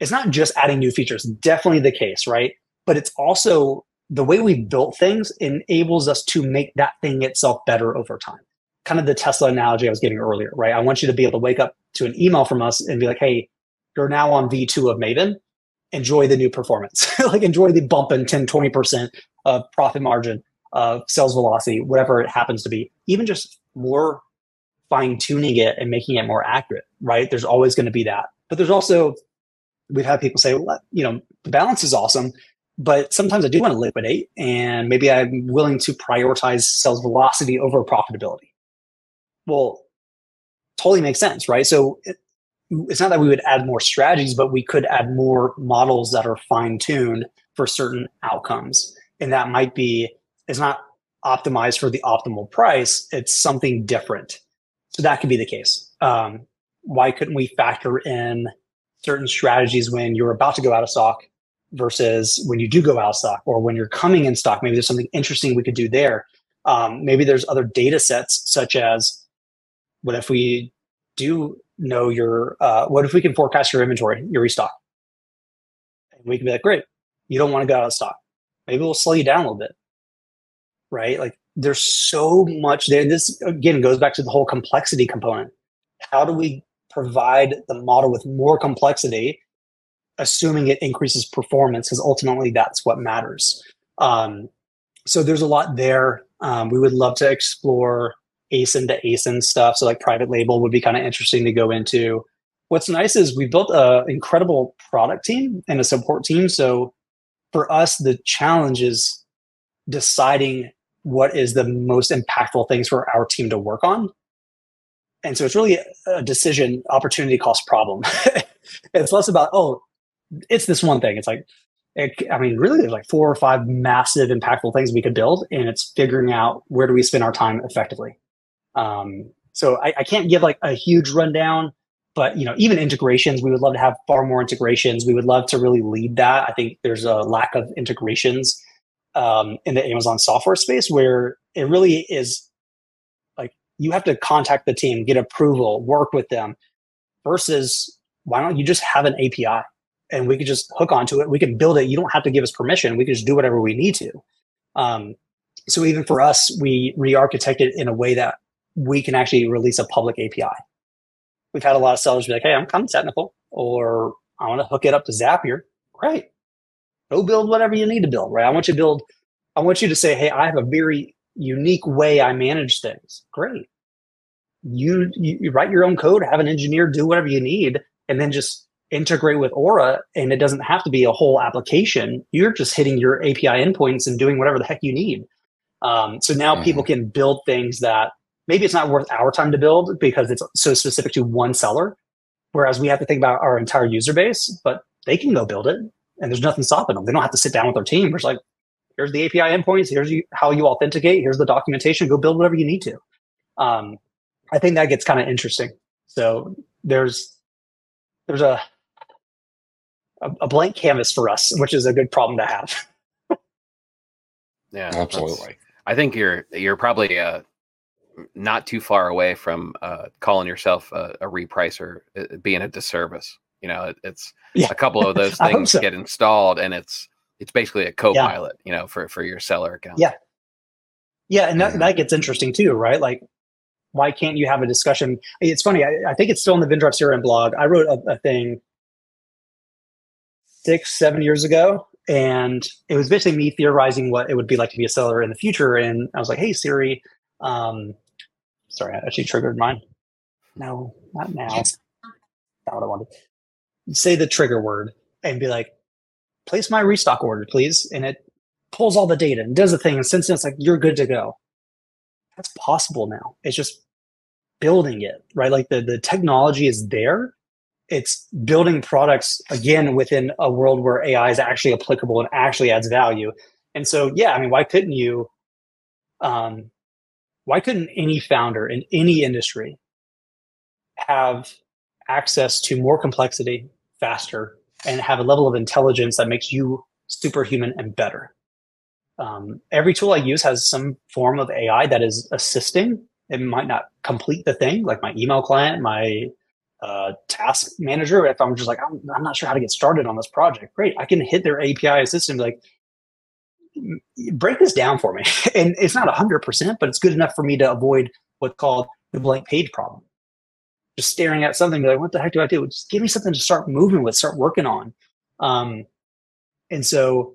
it's not just adding new features, definitely the case, right? but it's also the way we built things enables us to make that thing itself better over time. Kind of the Tesla analogy I was giving earlier, right? I want you to be able to wake up to an email from us and be like, hey, you're now on V2 of Maven. Enjoy the new performance. like enjoy the bump in 10, 20% of profit margin, of sales velocity, whatever it happens to be. Even just more fine tuning it and making it more accurate, right? There's always going to be that. But there's also, we've had people say, well, you know, the balance is awesome, but sometimes I do want to liquidate and maybe I'm willing to prioritize sales velocity over profitability. Well, totally makes sense, right? So it, it's not that we would add more strategies, but we could add more models that are fine tuned for certain outcomes. And that might be, it's not optimized for the optimal price, it's something different. So that could be the case. Um, why couldn't we factor in certain strategies when you're about to go out of stock versus when you do go out of stock or when you're coming in stock? Maybe there's something interesting we could do there. Um, maybe there's other data sets such as what if we do know your, uh, what if we can forecast your inventory, your restock? And we can be like, great, you don't want to go out of stock. Maybe we'll slow you down a little bit, right? Like there's so much there. This again goes back to the whole complexity component. How do we provide the model with more complexity, assuming it increases performance? Because ultimately, that's what matters. Um, so there's a lot there. Um, we would love to explore ASIN to ASIN stuff. So like private label would be kind of interesting to go into. What's nice is we built an incredible product team and a support team. So for us, the challenge is deciding what is the most impactful things for our team to work on. And so it's really a decision, opportunity cost problem. it's less about, oh, it's this one thing. It's like, it, I mean, really, there's like four or five massive, impactful things we could build, and it's figuring out where do we spend our time effectively. Um, so I, I can't give like a huge rundown, but you know, even integrations, we would love to have far more integrations. We would love to really lead that. I think there's a lack of integrations um, in the Amazon software space where it really is like you have to contact the team, get approval, work with them, versus why don't you just have an API and we could just hook onto it. We can build it. You don't have to give us permission. We can just do whatever we need to. Um, so even for us, we re-architected in a way that we can actually release a public API. We've had a lot of sellers be like, "Hey, I'm of technical," or "I want to hook it up to Zapier." Great, go build whatever you need to build. Right? I want you to build. I want you to say, "Hey, I have a very unique way I manage things." Great. You, you, you write your own code, have an engineer do whatever you need, and then just integrate with Aura. And it doesn't have to be a whole application. You're just hitting your API endpoints and doing whatever the heck you need. Um, so now mm-hmm. people can build things that maybe it's not worth our time to build because it's so specific to one seller. Whereas we have to think about our entire user base, but they can go build it and there's nothing stopping them. They don't have to sit down with their team. It's like, here's the API endpoints. Here's you, how you authenticate. Here's the documentation. Go build whatever you need to. Um, I think that gets kind of interesting. So there's, there's a, a, a blank canvas for us, which is a good problem to have. yeah, absolutely. I think you're, you're probably, uh, not too far away from uh, calling yourself a, a repricer uh, being a disservice. You know, it, it's yeah. a couple of those things so. get installed, and it's it's basically a co-pilot. Yeah. You know, for for your seller account. Yeah, yeah, and that, that gets interesting too, right? Like, why can't you have a discussion? It's funny. I, I think it's still in the Vindrive CRM blog. I wrote a, a thing six, seven years ago and it was basically me theorizing what it would be like to be a seller in the future. And I was like, "Hey Siri, um, sorry, I actually triggered mine. No, not now. That's not what I wanted. Say the trigger word and be like, place my restock order, please. And it pulls all the data and does the thing. And since it's like, you're good to go. That's possible now. It's just building it, right? Like the, the technology is there. It's building products again within a world where AI is actually applicable and actually adds value. And so, yeah, I mean, why couldn't you um, why couldn't any founder in any industry have access to more complexity faster and have a level of intelligence that makes you superhuman and better? Um, every tool I use has some form of AI that is assisting. It might not complete the thing, like my email client, my uh, task manager. If I'm just like, I'm, I'm, not sure how to get started on this project, great. I can hit their API assistant like, break this down for me. and it's not 100%, but it's good enough for me to avoid what's called the blank page problem. Just staring at something, like, what the heck do I do? Just give me something to start moving with, start working on. Um, and so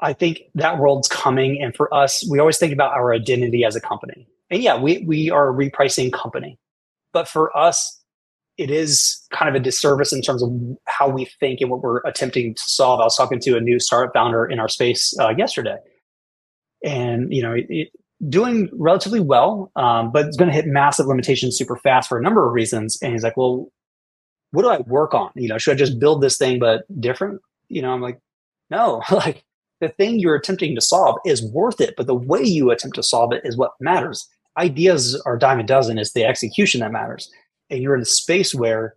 I think that world's coming. And for us, we always think about our identity as a company. And yeah, we, we are a repricing company. But for us, it is kind of a disservice in terms of how we think and what we're attempting to solve. I was talking to a new startup founder in our space uh, yesterday, and you know, it, doing relatively well, um, but it's going to hit massive limitations super fast for a number of reasons. And he's like, "Well, what do I work on? You know, should I just build this thing but different?" You know, I'm like, "No, like." The thing you're attempting to solve is worth it, but the way you attempt to solve it is what matters. Ideas are dime a dozen, it's the execution that matters and you're in a space where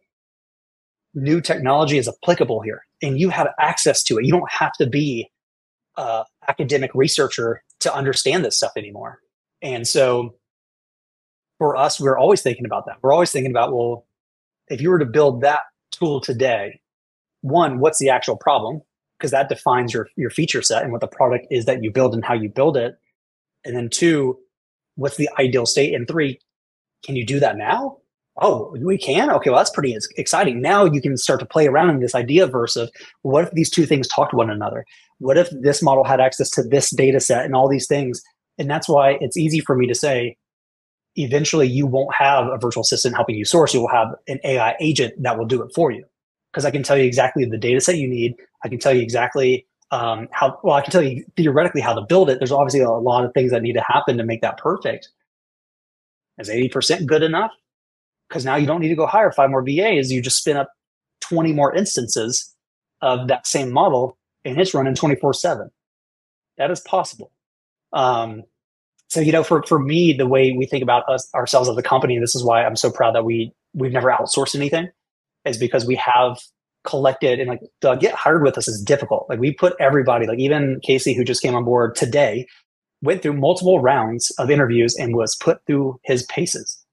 new technology is applicable here and you have access to it. You don't have to be an academic researcher to understand this stuff anymore. And so for us, we're always thinking about that. We're always thinking about, well, if you were to build that tool today, one, what's the actual problem? Because that defines your, your feature set and what the product is that you build and how you build it. And then two, what's the ideal state? And three, can you do that now? oh, we can? Okay, well, that's pretty exciting. Now you can start to play around in this idea verse of what if these two things talk to one another? What if this model had access to this data set and all these things? And that's why it's easy for me to say, eventually you won't have a virtual assistant helping you source. You will have an AI agent that will do it for you. Because I can tell you exactly the data set you need. I can tell you exactly um, how, well, I can tell you theoretically how to build it. There's obviously a lot of things that need to happen to make that perfect. Is 80% good enough? because now you don't need to go hire five more VAs. You just spin up 20 more instances of that same model and it's running 24 7. That is possible. Um, so, you know, for, for me, the way we think about us ourselves as a company, this is why I'm so proud that we, we've never outsourced anything is because we have collected and like to get hired with us is difficult. Like we put everybody, like even Casey, who just came on board today, went through multiple rounds of interviews and was put through his paces.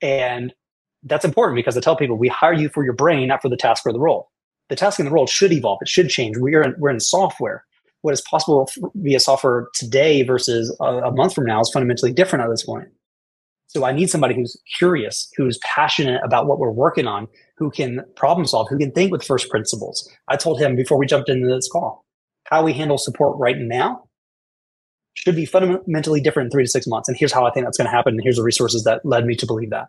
And that's important because I tell people we hire you for your brain, not for the task or the role. The task in the world should evolve. It should change. We are in, we're in software. What is possible via software today versus a, a month from now is fundamentally different at this point. So I need somebody who's curious, who's passionate about what we're working on, who can problem solve, who can think with first principles. I told him before we jumped into this call, how we handle support right now should be fundamentally different in three to six months. And here's how I think that's going to happen. And here's the resources that led me to believe that.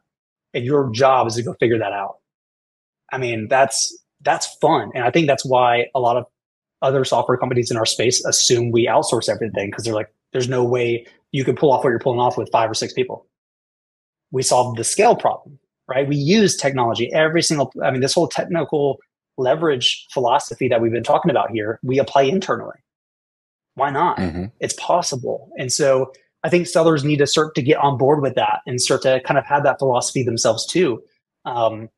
And your job is to go figure that out. I mean, that's, that's fun. And I think that's why a lot of other software companies in our space assume we outsource everything because they're like, there's no way you can pull off what you're pulling off with five or six people. We solved the scale problem, right? We use technology every single, I mean, this whole technical leverage philosophy that we've been talking about here, we apply internally why not? Mm-hmm. It's possible. And so I think sellers need to start to get on board with that and start to kind of have that philosophy themselves too. Um,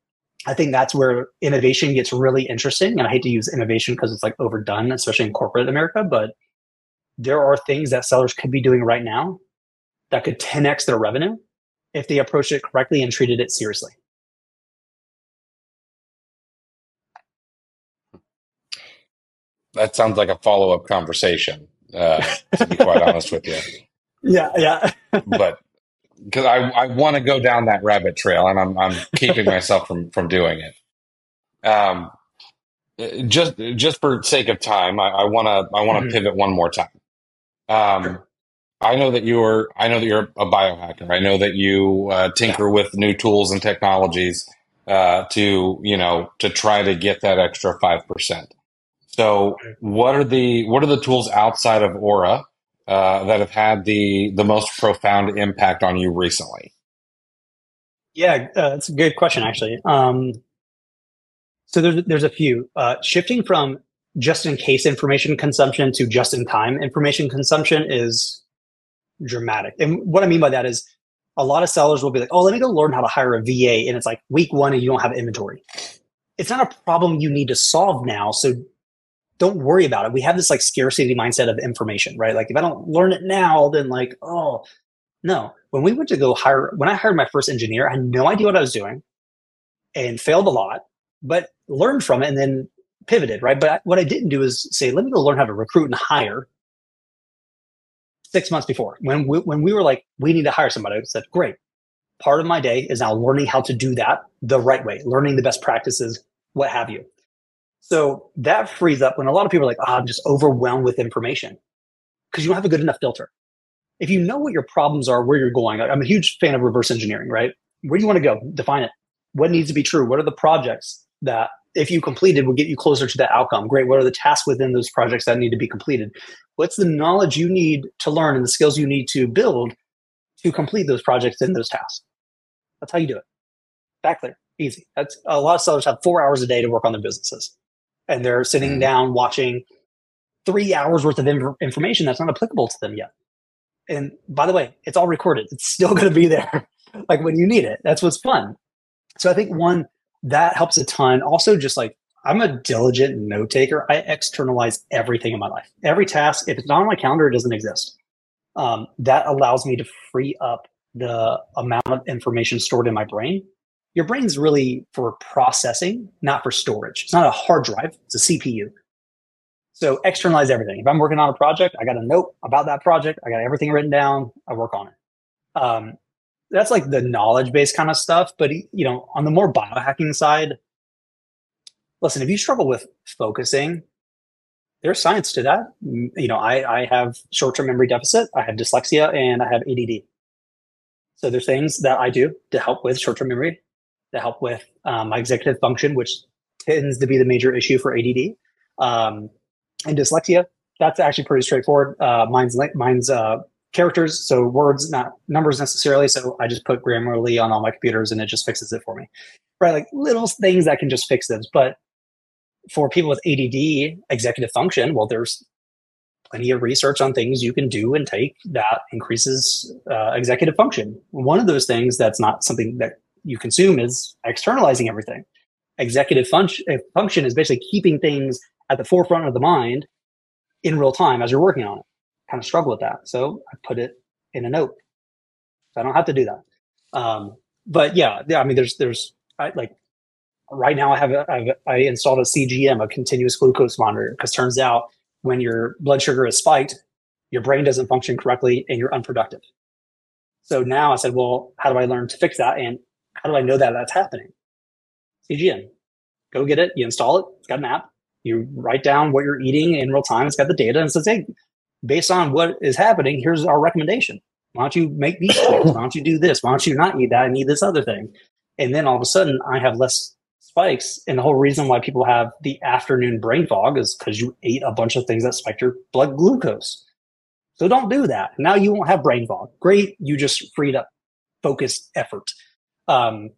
I think that's where innovation gets really interesting. And I hate to use innovation because it's like overdone, especially in corporate America, but there are things that sellers could be doing right now that could 10x their revenue if they approach it correctly and treated it seriously. that sounds like a follow up conversation. Uh, to be quite honest with you. Yeah, yeah. but because I, I want to go down that rabbit trail, and I'm I'm keeping myself from from doing it. Um, just just for sake of time, I want to I want to mm-hmm. pivot one more time. Um, I know that you're I know that you're a biohacker. I know that you uh, tinker yeah. with new tools and technologies uh, to you know to try to get that extra five percent. So, what are the what are the tools outside of Aura uh, that have had the the most profound impact on you recently? Yeah, uh, that's a good question, actually. Um, so there's there's a few uh, shifting from just in case information consumption to just in time information consumption is dramatic. And what I mean by that is a lot of sellers will be like, "Oh, let me go learn how to hire a VA," and it's like week one and you don't have inventory. It's not a problem you need to solve now. So don't worry about it. We have this like scarcity mindset of information, right? Like if I don't learn it now, then like, oh, no. When we went to go hire, when I hired my first engineer, I had no idea what I was doing. and failed a lot, but learned from it and then pivoted, right? But what I didn't do is say, let me go learn how to recruit and hire six months before. When we, when we were like, we need to hire somebody, I said, great. Part of my day is now learning how to do that the right way, learning the best practices, what have you. So that frees up when a lot of people are like, oh, I'm just overwhelmed with information because you don't have a good enough filter. If you know what your problems are, where you're going, I'm a huge fan of reverse engineering, right? Where do you want to go? Define it. What needs to be true? What are the projects that if you completed will get you closer to that outcome? Great. What are the tasks within those projects that need to be completed? What's the knowledge you need to learn and the skills you need to build to complete those projects and those tasks? That's how you do it. Back there. Easy. That's a lot of sellers have four hours a day to work on their businesses and they're sitting mm. down watching three hours worth of inf- information that's not applicable to them yet. And by the way, it's all recorded. It's still going to be there, like when you need it. That's what's fun. So I think one that helps a ton. Also, just like I'm a diligent note taker. I externalize everything in my life. Every task, if it's not on my calendar, it doesn't exist. Um, that allows me to free up the amount of information stored in my brain your brain's really for processing, not for storage. It's not a hard drive, it's a CPU. So externalize everything. If I'm working on a project, I got a note about that project, I got everything written down, I work on it. Um, that's like the knowledge based kind of stuff. But, you know, on the more biohacking side, listen, if you struggle with focusing, there's science to that. You know, I, I have short term memory deficit, I have dyslexia, and I have ADD. So there's things that I do to help with short term memory to help with um, my executive function, which tends to be the major issue for ADD. Um, and dyslexia, that's actually pretty straightforward. Uh, mine's mine's uh, characters, so words, not numbers necessarily. So I just put Grammarly on all my computers, and it just fixes it for me. Right, like little things that can just fix this. But for people with ADD, executive function, well, there's plenty of research on things you can do and take that increases uh, executive function. One of those things that's not something that you consume is externalizing everything. Executive function, uh, function is basically keeping things at the forefront of the mind in real time as you're working on it. Kind of struggle with that. So I put it in a note. So I don't have to do that. Um, but yeah, I mean, there's, there's I, like right now I have, a, I've, I installed a CGM, a continuous glucose monitor, because turns out when your blood sugar is spiked, your brain doesn't function correctly and you're unproductive. So now I said, well, how do I learn to fix that? And how do I know that that's happening? CGM. Go get it. You install it. It's got an app. You write down what you're eating in real time. It's got the data and says, hey, based on what is happening, here's our recommendation. Why don't you make these tweaks? Why don't you do this? Why don't you not eat that and eat this other thing? And then all of a sudden, I have less spikes. And the whole reason why people have the afternoon brain fog is because you ate a bunch of things that spiked your blood glucose. So don't do that. Now you won't have brain fog. Great. You just freed up focused effort um,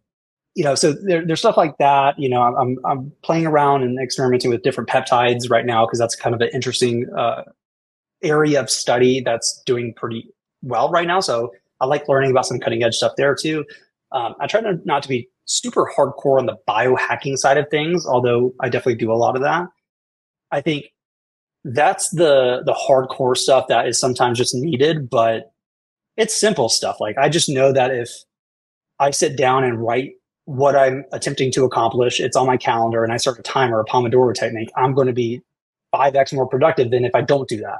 you know, so there, there's stuff like that. You know, I'm I'm playing around and experimenting with different peptides right now because that's kind of an interesting uh, area of study that's doing pretty well right now. So I like learning about some cutting edge stuff there too. Um, I try to, not to be super hardcore on the biohacking side of things, although I definitely do a lot of that. I think that's the the hardcore stuff that is sometimes just needed, but it's simple stuff. Like I just know that if I sit down and write what I'm attempting to accomplish. It's on my calendar and I start a timer, a Pomodoro technique. I'm going to be 5x more productive than if I don't do that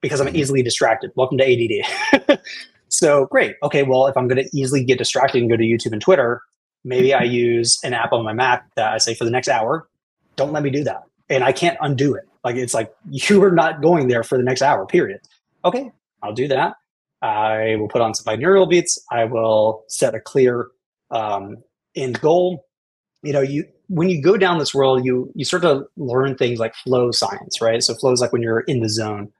because I'm mm-hmm. easily distracted. Welcome to ADD. so great. Okay. Well, if I'm going to easily get distracted and go to YouTube and Twitter, maybe I use an app on my Mac that I say for the next hour, don't let me do that. And I can't undo it. Like it's like you are not going there for the next hour, period. Okay. I'll do that. I will put on some binaural beats. I will set a clear um, end goal. You know, you when you go down this world, you you start to learn things like flow science, right? So flow is like when you're in the zone.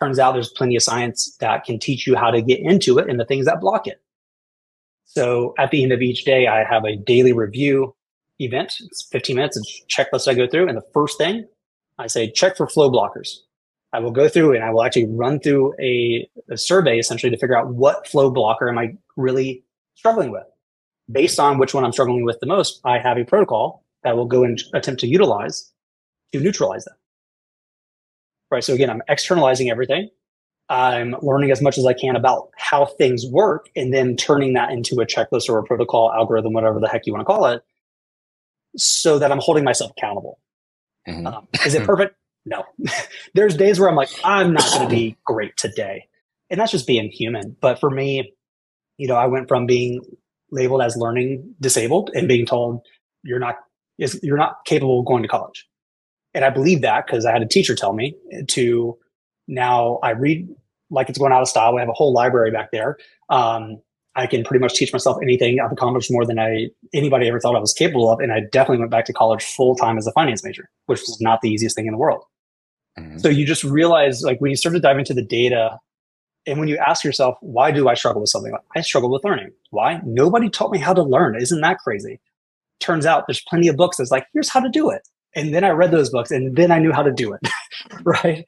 Turns out there's plenty of science that can teach you how to get into it and the things that block it. So at the end of each day, I have a daily review event. It's 15 minutes, it's checklist I go through. And the first thing I say, check for flow blockers. I will go through and I will actually run through a, a, survey essentially to figure out what flow blocker am I really struggling with. Based on which one I'm struggling with the most, I have a protocol that will go and attempt to utilize to neutralize that. Right. So again, I'm externalizing everything. I'm learning as much as I can about how things work and then turning that into a checklist or a protocol algorithm, whatever the heck you want to call it, so that I'm holding myself accountable. Mm-hmm. Um, is it perfect? No. There's days where I'm like, I'm not going to be great today. And that's just being human. But for me, you know, I went from being labeled as learning disabled and being told you're not is you're not capable of going to college. And I believe that because I had a teacher tell me to now I read like it's going out of style. We have a whole library back there. Um, I can pretty much teach myself anything. I've accomplished more than I anybody ever thought I was capable of, and I definitely went back to college full time as a finance major, which was not the easiest thing in the world. Mm-hmm. So you just realize, like, when you start to dive into the data, and when you ask yourself, why do I struggle with something? Like, I struggle with learning. Why? Nobody taught me how to learn. Isn't that crazy? Turns out there's plenty of books that's like, here's how to do it. And then I read those books, and then I knew how to do it, right?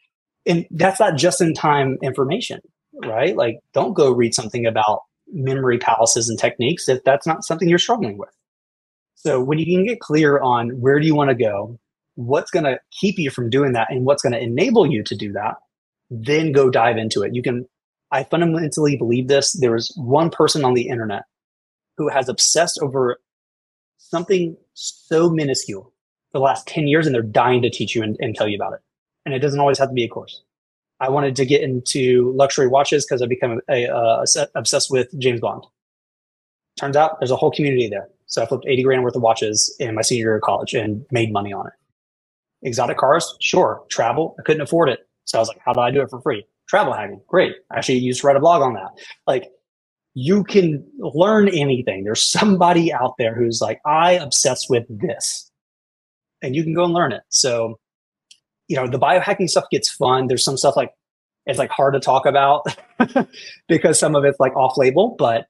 And that's not just in time information, right? Like, don't go read something about memory palaces and techniques if that's not something you're struggling with. So when you can get clear on where do you want to go, what's going to keep you from doing that and what's going to enable you to do that, then go dive into it. You can I fundamentally believe this. There is one person on the internet who has obsessed over something so minuscule for the last 10 years and they're dying to teach you and, and tell you about it. And it doesn't always have to be a course. I wanted to get into luxury watches because I become a, a, uh, a, obsessed with James Bond. Turns out there's a whole community there. So I flipped 80 grand worth of watches in my senior year of college and made money on it. Exotic cars, sure. Travel, I couldn't afford it. So I was like, how do I do it for free? Travel hacking, great. Actually used to write a blog on that. Like, you can learn anything. There's somebody out there who's like, I obsess with this. And you can go and learn it. So you know, the biohacking stuff gets fun. There's some stuff like it's like hard to talk about because some of it's like off label, but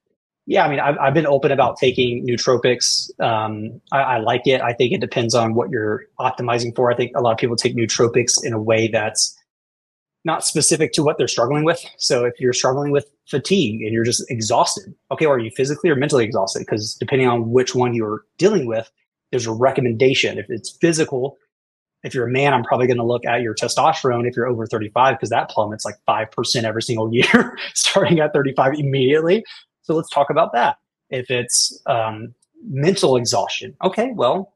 yeah, I mean, I've, I've been open about taking nootropics. Um, I, I, like it. I think it depends on what you're optimizing for. I think a lot of people take nootropics in a way that's not specific to what they're struggling with. So if you're struggling with fatigue and you're just exhausted, okay, or are you physically or mentally exhausted? Because depending on which one you're dealing with, there's a recommendation. If it's physical, if you're a man, I'm probably going to look at your testosterone if you're over 35 because that plummets like 5% every single year, starting at 35 immediately. So let's talk about that. If it's um, mental exhaustion, okay, well,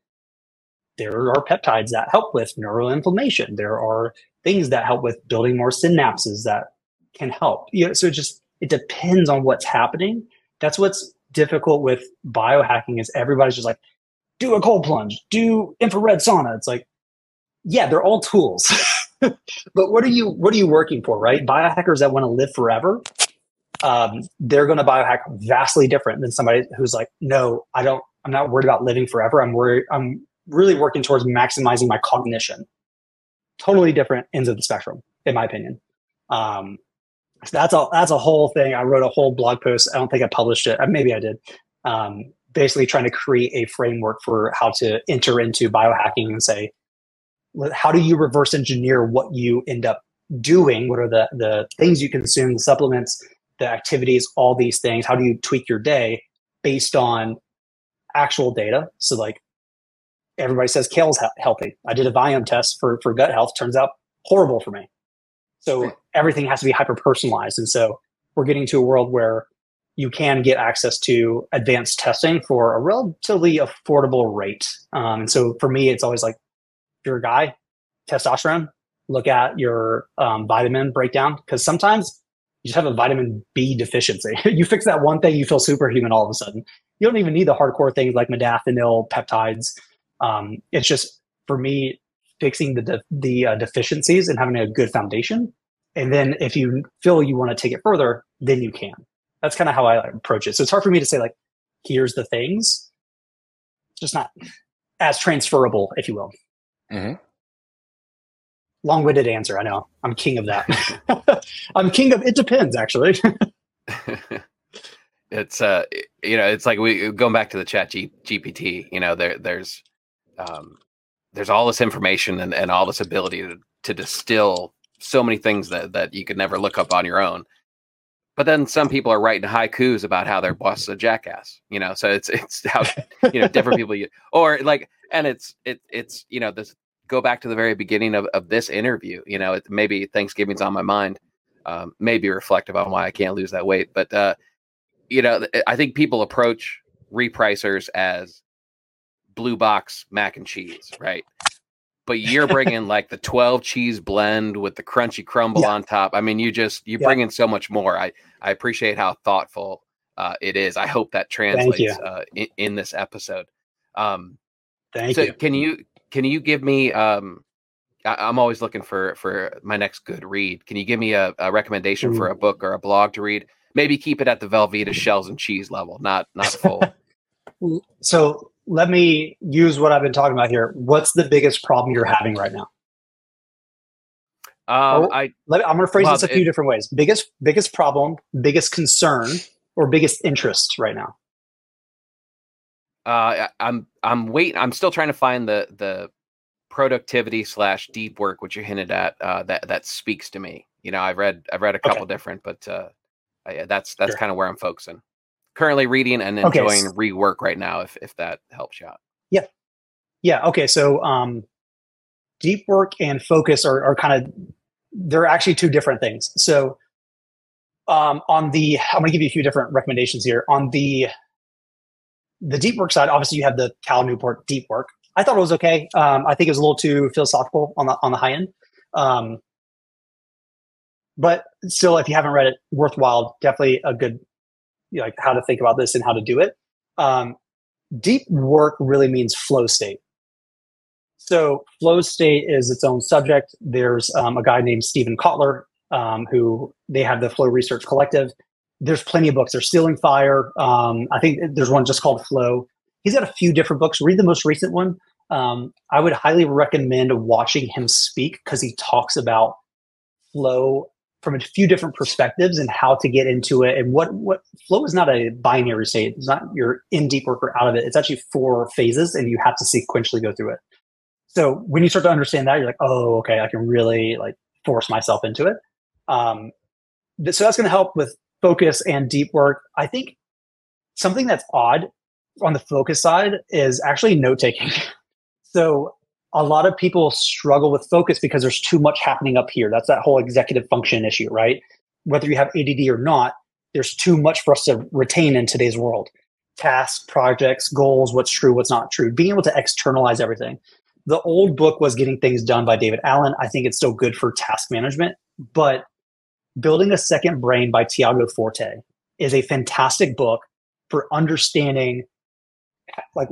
there are peptides that help with neuroinflammation. There are things that help with building more synapses that can help. You know, so it just it depends on what's happening. That's what's difficult with biohacking is everybody's just like, do a cold plunge, do infrared sauna. It's like, yeah, they're all tools. but what are you what are you working for, right? Biohackers that want to live forever, um, they're going to biohack vastly different than somebody who's like, no, I don't. I'm not worried about living forever. I'm worried. I'm really working towards maximizing my cognition. Totally different ends of the spectrum, in my opinion. Um, so that's a that's a whole thing. I wrote a whole blog post. I don't think I published it. Uh, maybe I did. Um, basically, trying to create a framework for how to enter into biohacking and say, how do you reverse engineer what you end up doing? What are the, the things you consume, the supplements, the activities, all these things? How do you tweak your day based on actual data? So like everybody says kale's he- healthy. I did a Viome test for, for gut health. Turns out horrible for me. So everything has to be hyper personalized. And so we're getting to a world where you can get access to advanced testing for a relatively affordable rate. Um, and so for me, it's always like if you're a guy, testosterone, look at your um, vitamin breakdown because sometimes you just have a vitamin B deficiency. you fix that one thing, you feel superhuman all of a sudden. You don't even need the hardcore things like modafinil, peptides. Um, it's just for me fixing the de- the uh, deficiencies and having a good foundation. And then if you feel you want to take it further, then you can. That's kind of how I approach it. So it's hard for me to say like, here's the things. It's just not as transferable, if you will. Mm-hmm. Long-winded answer. I know. I'm king of that. I'm king of it. Depends, actually. it's uh, you know, it's like we going back to the Chat G, GPT. You know, there there's um, there's all this information and, and all this ability to, to distill so many things that that you could never look up on your own. But then some people are writing haikus about how their boss is a jackass, you know. So it's it's how you know different people you or like, and it's it it's you know this go back to the very beginning of, of this interview. You know, it, maybe Thanksgiving's on my mind. Um, maybe reflective on why I can't lose that weight, but uh, you know, I think people approach repricers as blue box mac and cheese, right? But you're bringing like the 12 cheese blend with the crunchy crumble yeah. on top. I mean, you just you yeah. bring in so much more. I I appreciate how thoughtful uh, it is. I hope that translates uh, in, in, this episode. Um, Thank so you. Can you can you give me? Um, I, am always looking for for my next good read. Can you give me a, a recommendation mm. for a book or a blog to read? Maybe keep it at the Velveeta shells and cheese level, not not full. so let me use what I've been talking about here. What's the biggest problem you're having right now? Um, I let me, I'm going to phrase well, this a few it, different ways. Biggest biggest problem, biggest concern, or biggest interest right now. Uh, I'm I'm waiting. I'm still trying to find the the productivity slash deep work, which you hinted at. Uh, that that speaks to me. You know, I've read I've read a couple okay. different, but uh, I, that's that's sure. kind of where I'm focusing currently reading and enjoying okay. rework right now if if that helps you out yeah yeah okay so um deep work and focus are, are kind of they're actually two different things so um on the i'm going to give you a few different recommendations here on the the deep work side obviously you have the cal newport deep work i thought it was okay um i think it was a little too philosophical on the on the high end um but still if you haven't read it worthwhile definitely a good you know, like how to think about this and how to do it. Um, deep work really means flow state. So flow state is its own subject. There's um, a guy named Steven Kotler um, who they have the Flow Research Collective. There's plenty of books. There's Stealing Fire. Um, I think there's one just called Flow. He's got a few different books. Read the most recent one. Um, I would highly recommend watching him speak because he talks about flow from a few different perspectives and how to get into it and what what flow is not a binary state it's not you're in deep work or out of it it's actually four phases and you have to sequentially go through it so when you start to understand that you're like oh okay i can really like force myself into it um so that's going to help with focus and deep work i think something that's odd on the focus side is actually note taking so a lot of people struggle with focus because there's too much happening up here. That's that whole executive function issue, right? Whether you have ADD or not, there's too much for us to retain in today's world. Tasks, projects, goals, what's true, what's not true, being able to externalize everything. The old book was Getting Things Done by David Allen. I think it's still good for task management, but Building a Second Brain by Tiago Forte is a fantastic book for understanding like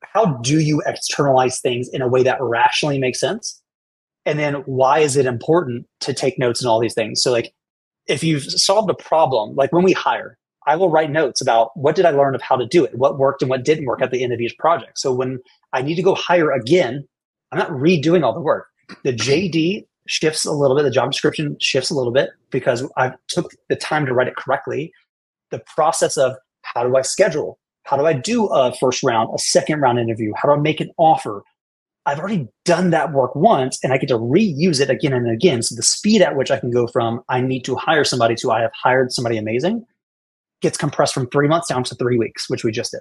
how do you externalize things in a way that rationally makes sense? And then why is it important to take notes and all these things? So like if you've solved a problem, like when we hire, I will write notes about what did I learn of how to do it, what worked and what didn't work at the end of each project. So when I need to go hire again, I'm not redoing all the work. The JD shifts a little bit, the job description shifts a little bit because I took the time to write it correctly. The process of how do I schedule? How do I do a first round, a second round interview? How do I make an offer? I've already done that work once and I get to reuse it again and again. So the speed at which I can go from I need to hire somebody to I have hired somebody amazing gets compressed from three months down to three weeks, which we just did.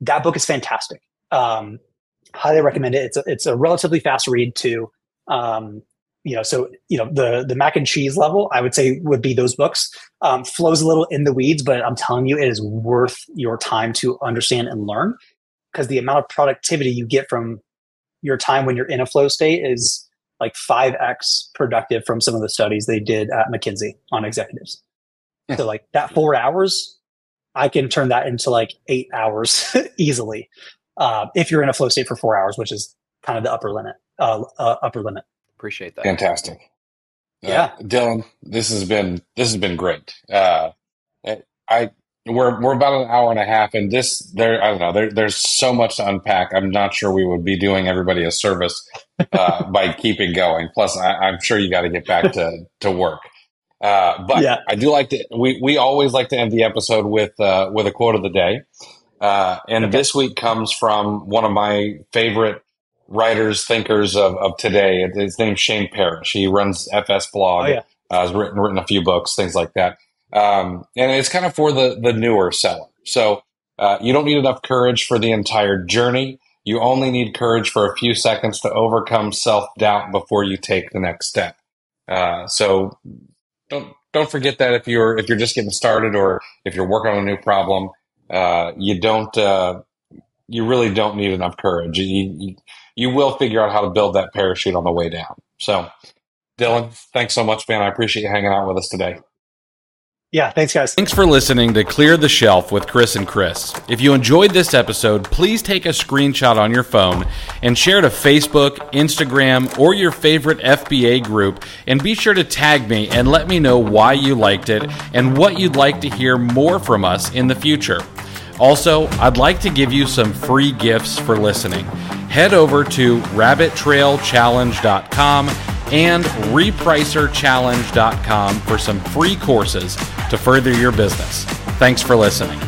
That book is fantastic. Um, highly recommend it. It's a, it's a relatively fast read too. Um, you know, so you know the the mac and cheese level, I would say would be those books. Um, flows a little in the weeds, but I'm telling you, it is worth your time to understand and learn because the amount of productivity you get from your time when you're in a flow state is like 5x productive from some of the studies they did at McKinsey on executives. Yeah. So like that four hours, I can turn that into like eight hours easily uh, if you're in a flow state for four hours, which is kind of the upper limit. Uh, uh, upper limit. Appreciate that. Fantastic. Uh, yeah, Dillon, this has been this has been great. Uh, I we're we're about an hour and a half, and this there I don't know there there's so much to unpack. I'm not sure we would be doing everybody a service uh, by keeping going. Plus, I, am sure you got to get back to to work. Uh, but yeah. I do like to we we always like to end the episode with uh, with a quote of the day, uh, and okay. this week comes from one of my favorite writers, thinkers of, of today. His name's Shane Parrish. He runs FS Blog. Oh, yeah. uh, has written written a few books, things like that. Um, and it's kind of for the the newer seller. So uh, you don't need enough courage for the entire journey. You only need courage for a few seconds to overcome self doubt before you take the next step. Uh, so don't don't forget that if you're if you're just getting started or if you're working on a new problem, uh, you don't uh, you really don't need enough courage. You, you, you will figure out how to build that parachute on the way down. So, Dillon, thanks so much, man. I appreciate you hanging out with us today. Yeah, thanks, guys. Thanks for listening to Clear the Shelf with Chris and Chris. If you enjoyed this episode, please take a screenshot on your phone and share to Facebook, Instagram, or your favorite FBA group. And be sure to tag me and let me know why you liked it and what you'd like to hear more from us in the future. Also, I'd like to give you some free gifts for listening. Head over to rabbittrailchallenge.com and repricerchallenge.com for some free courses to further your business. Thanks for listening.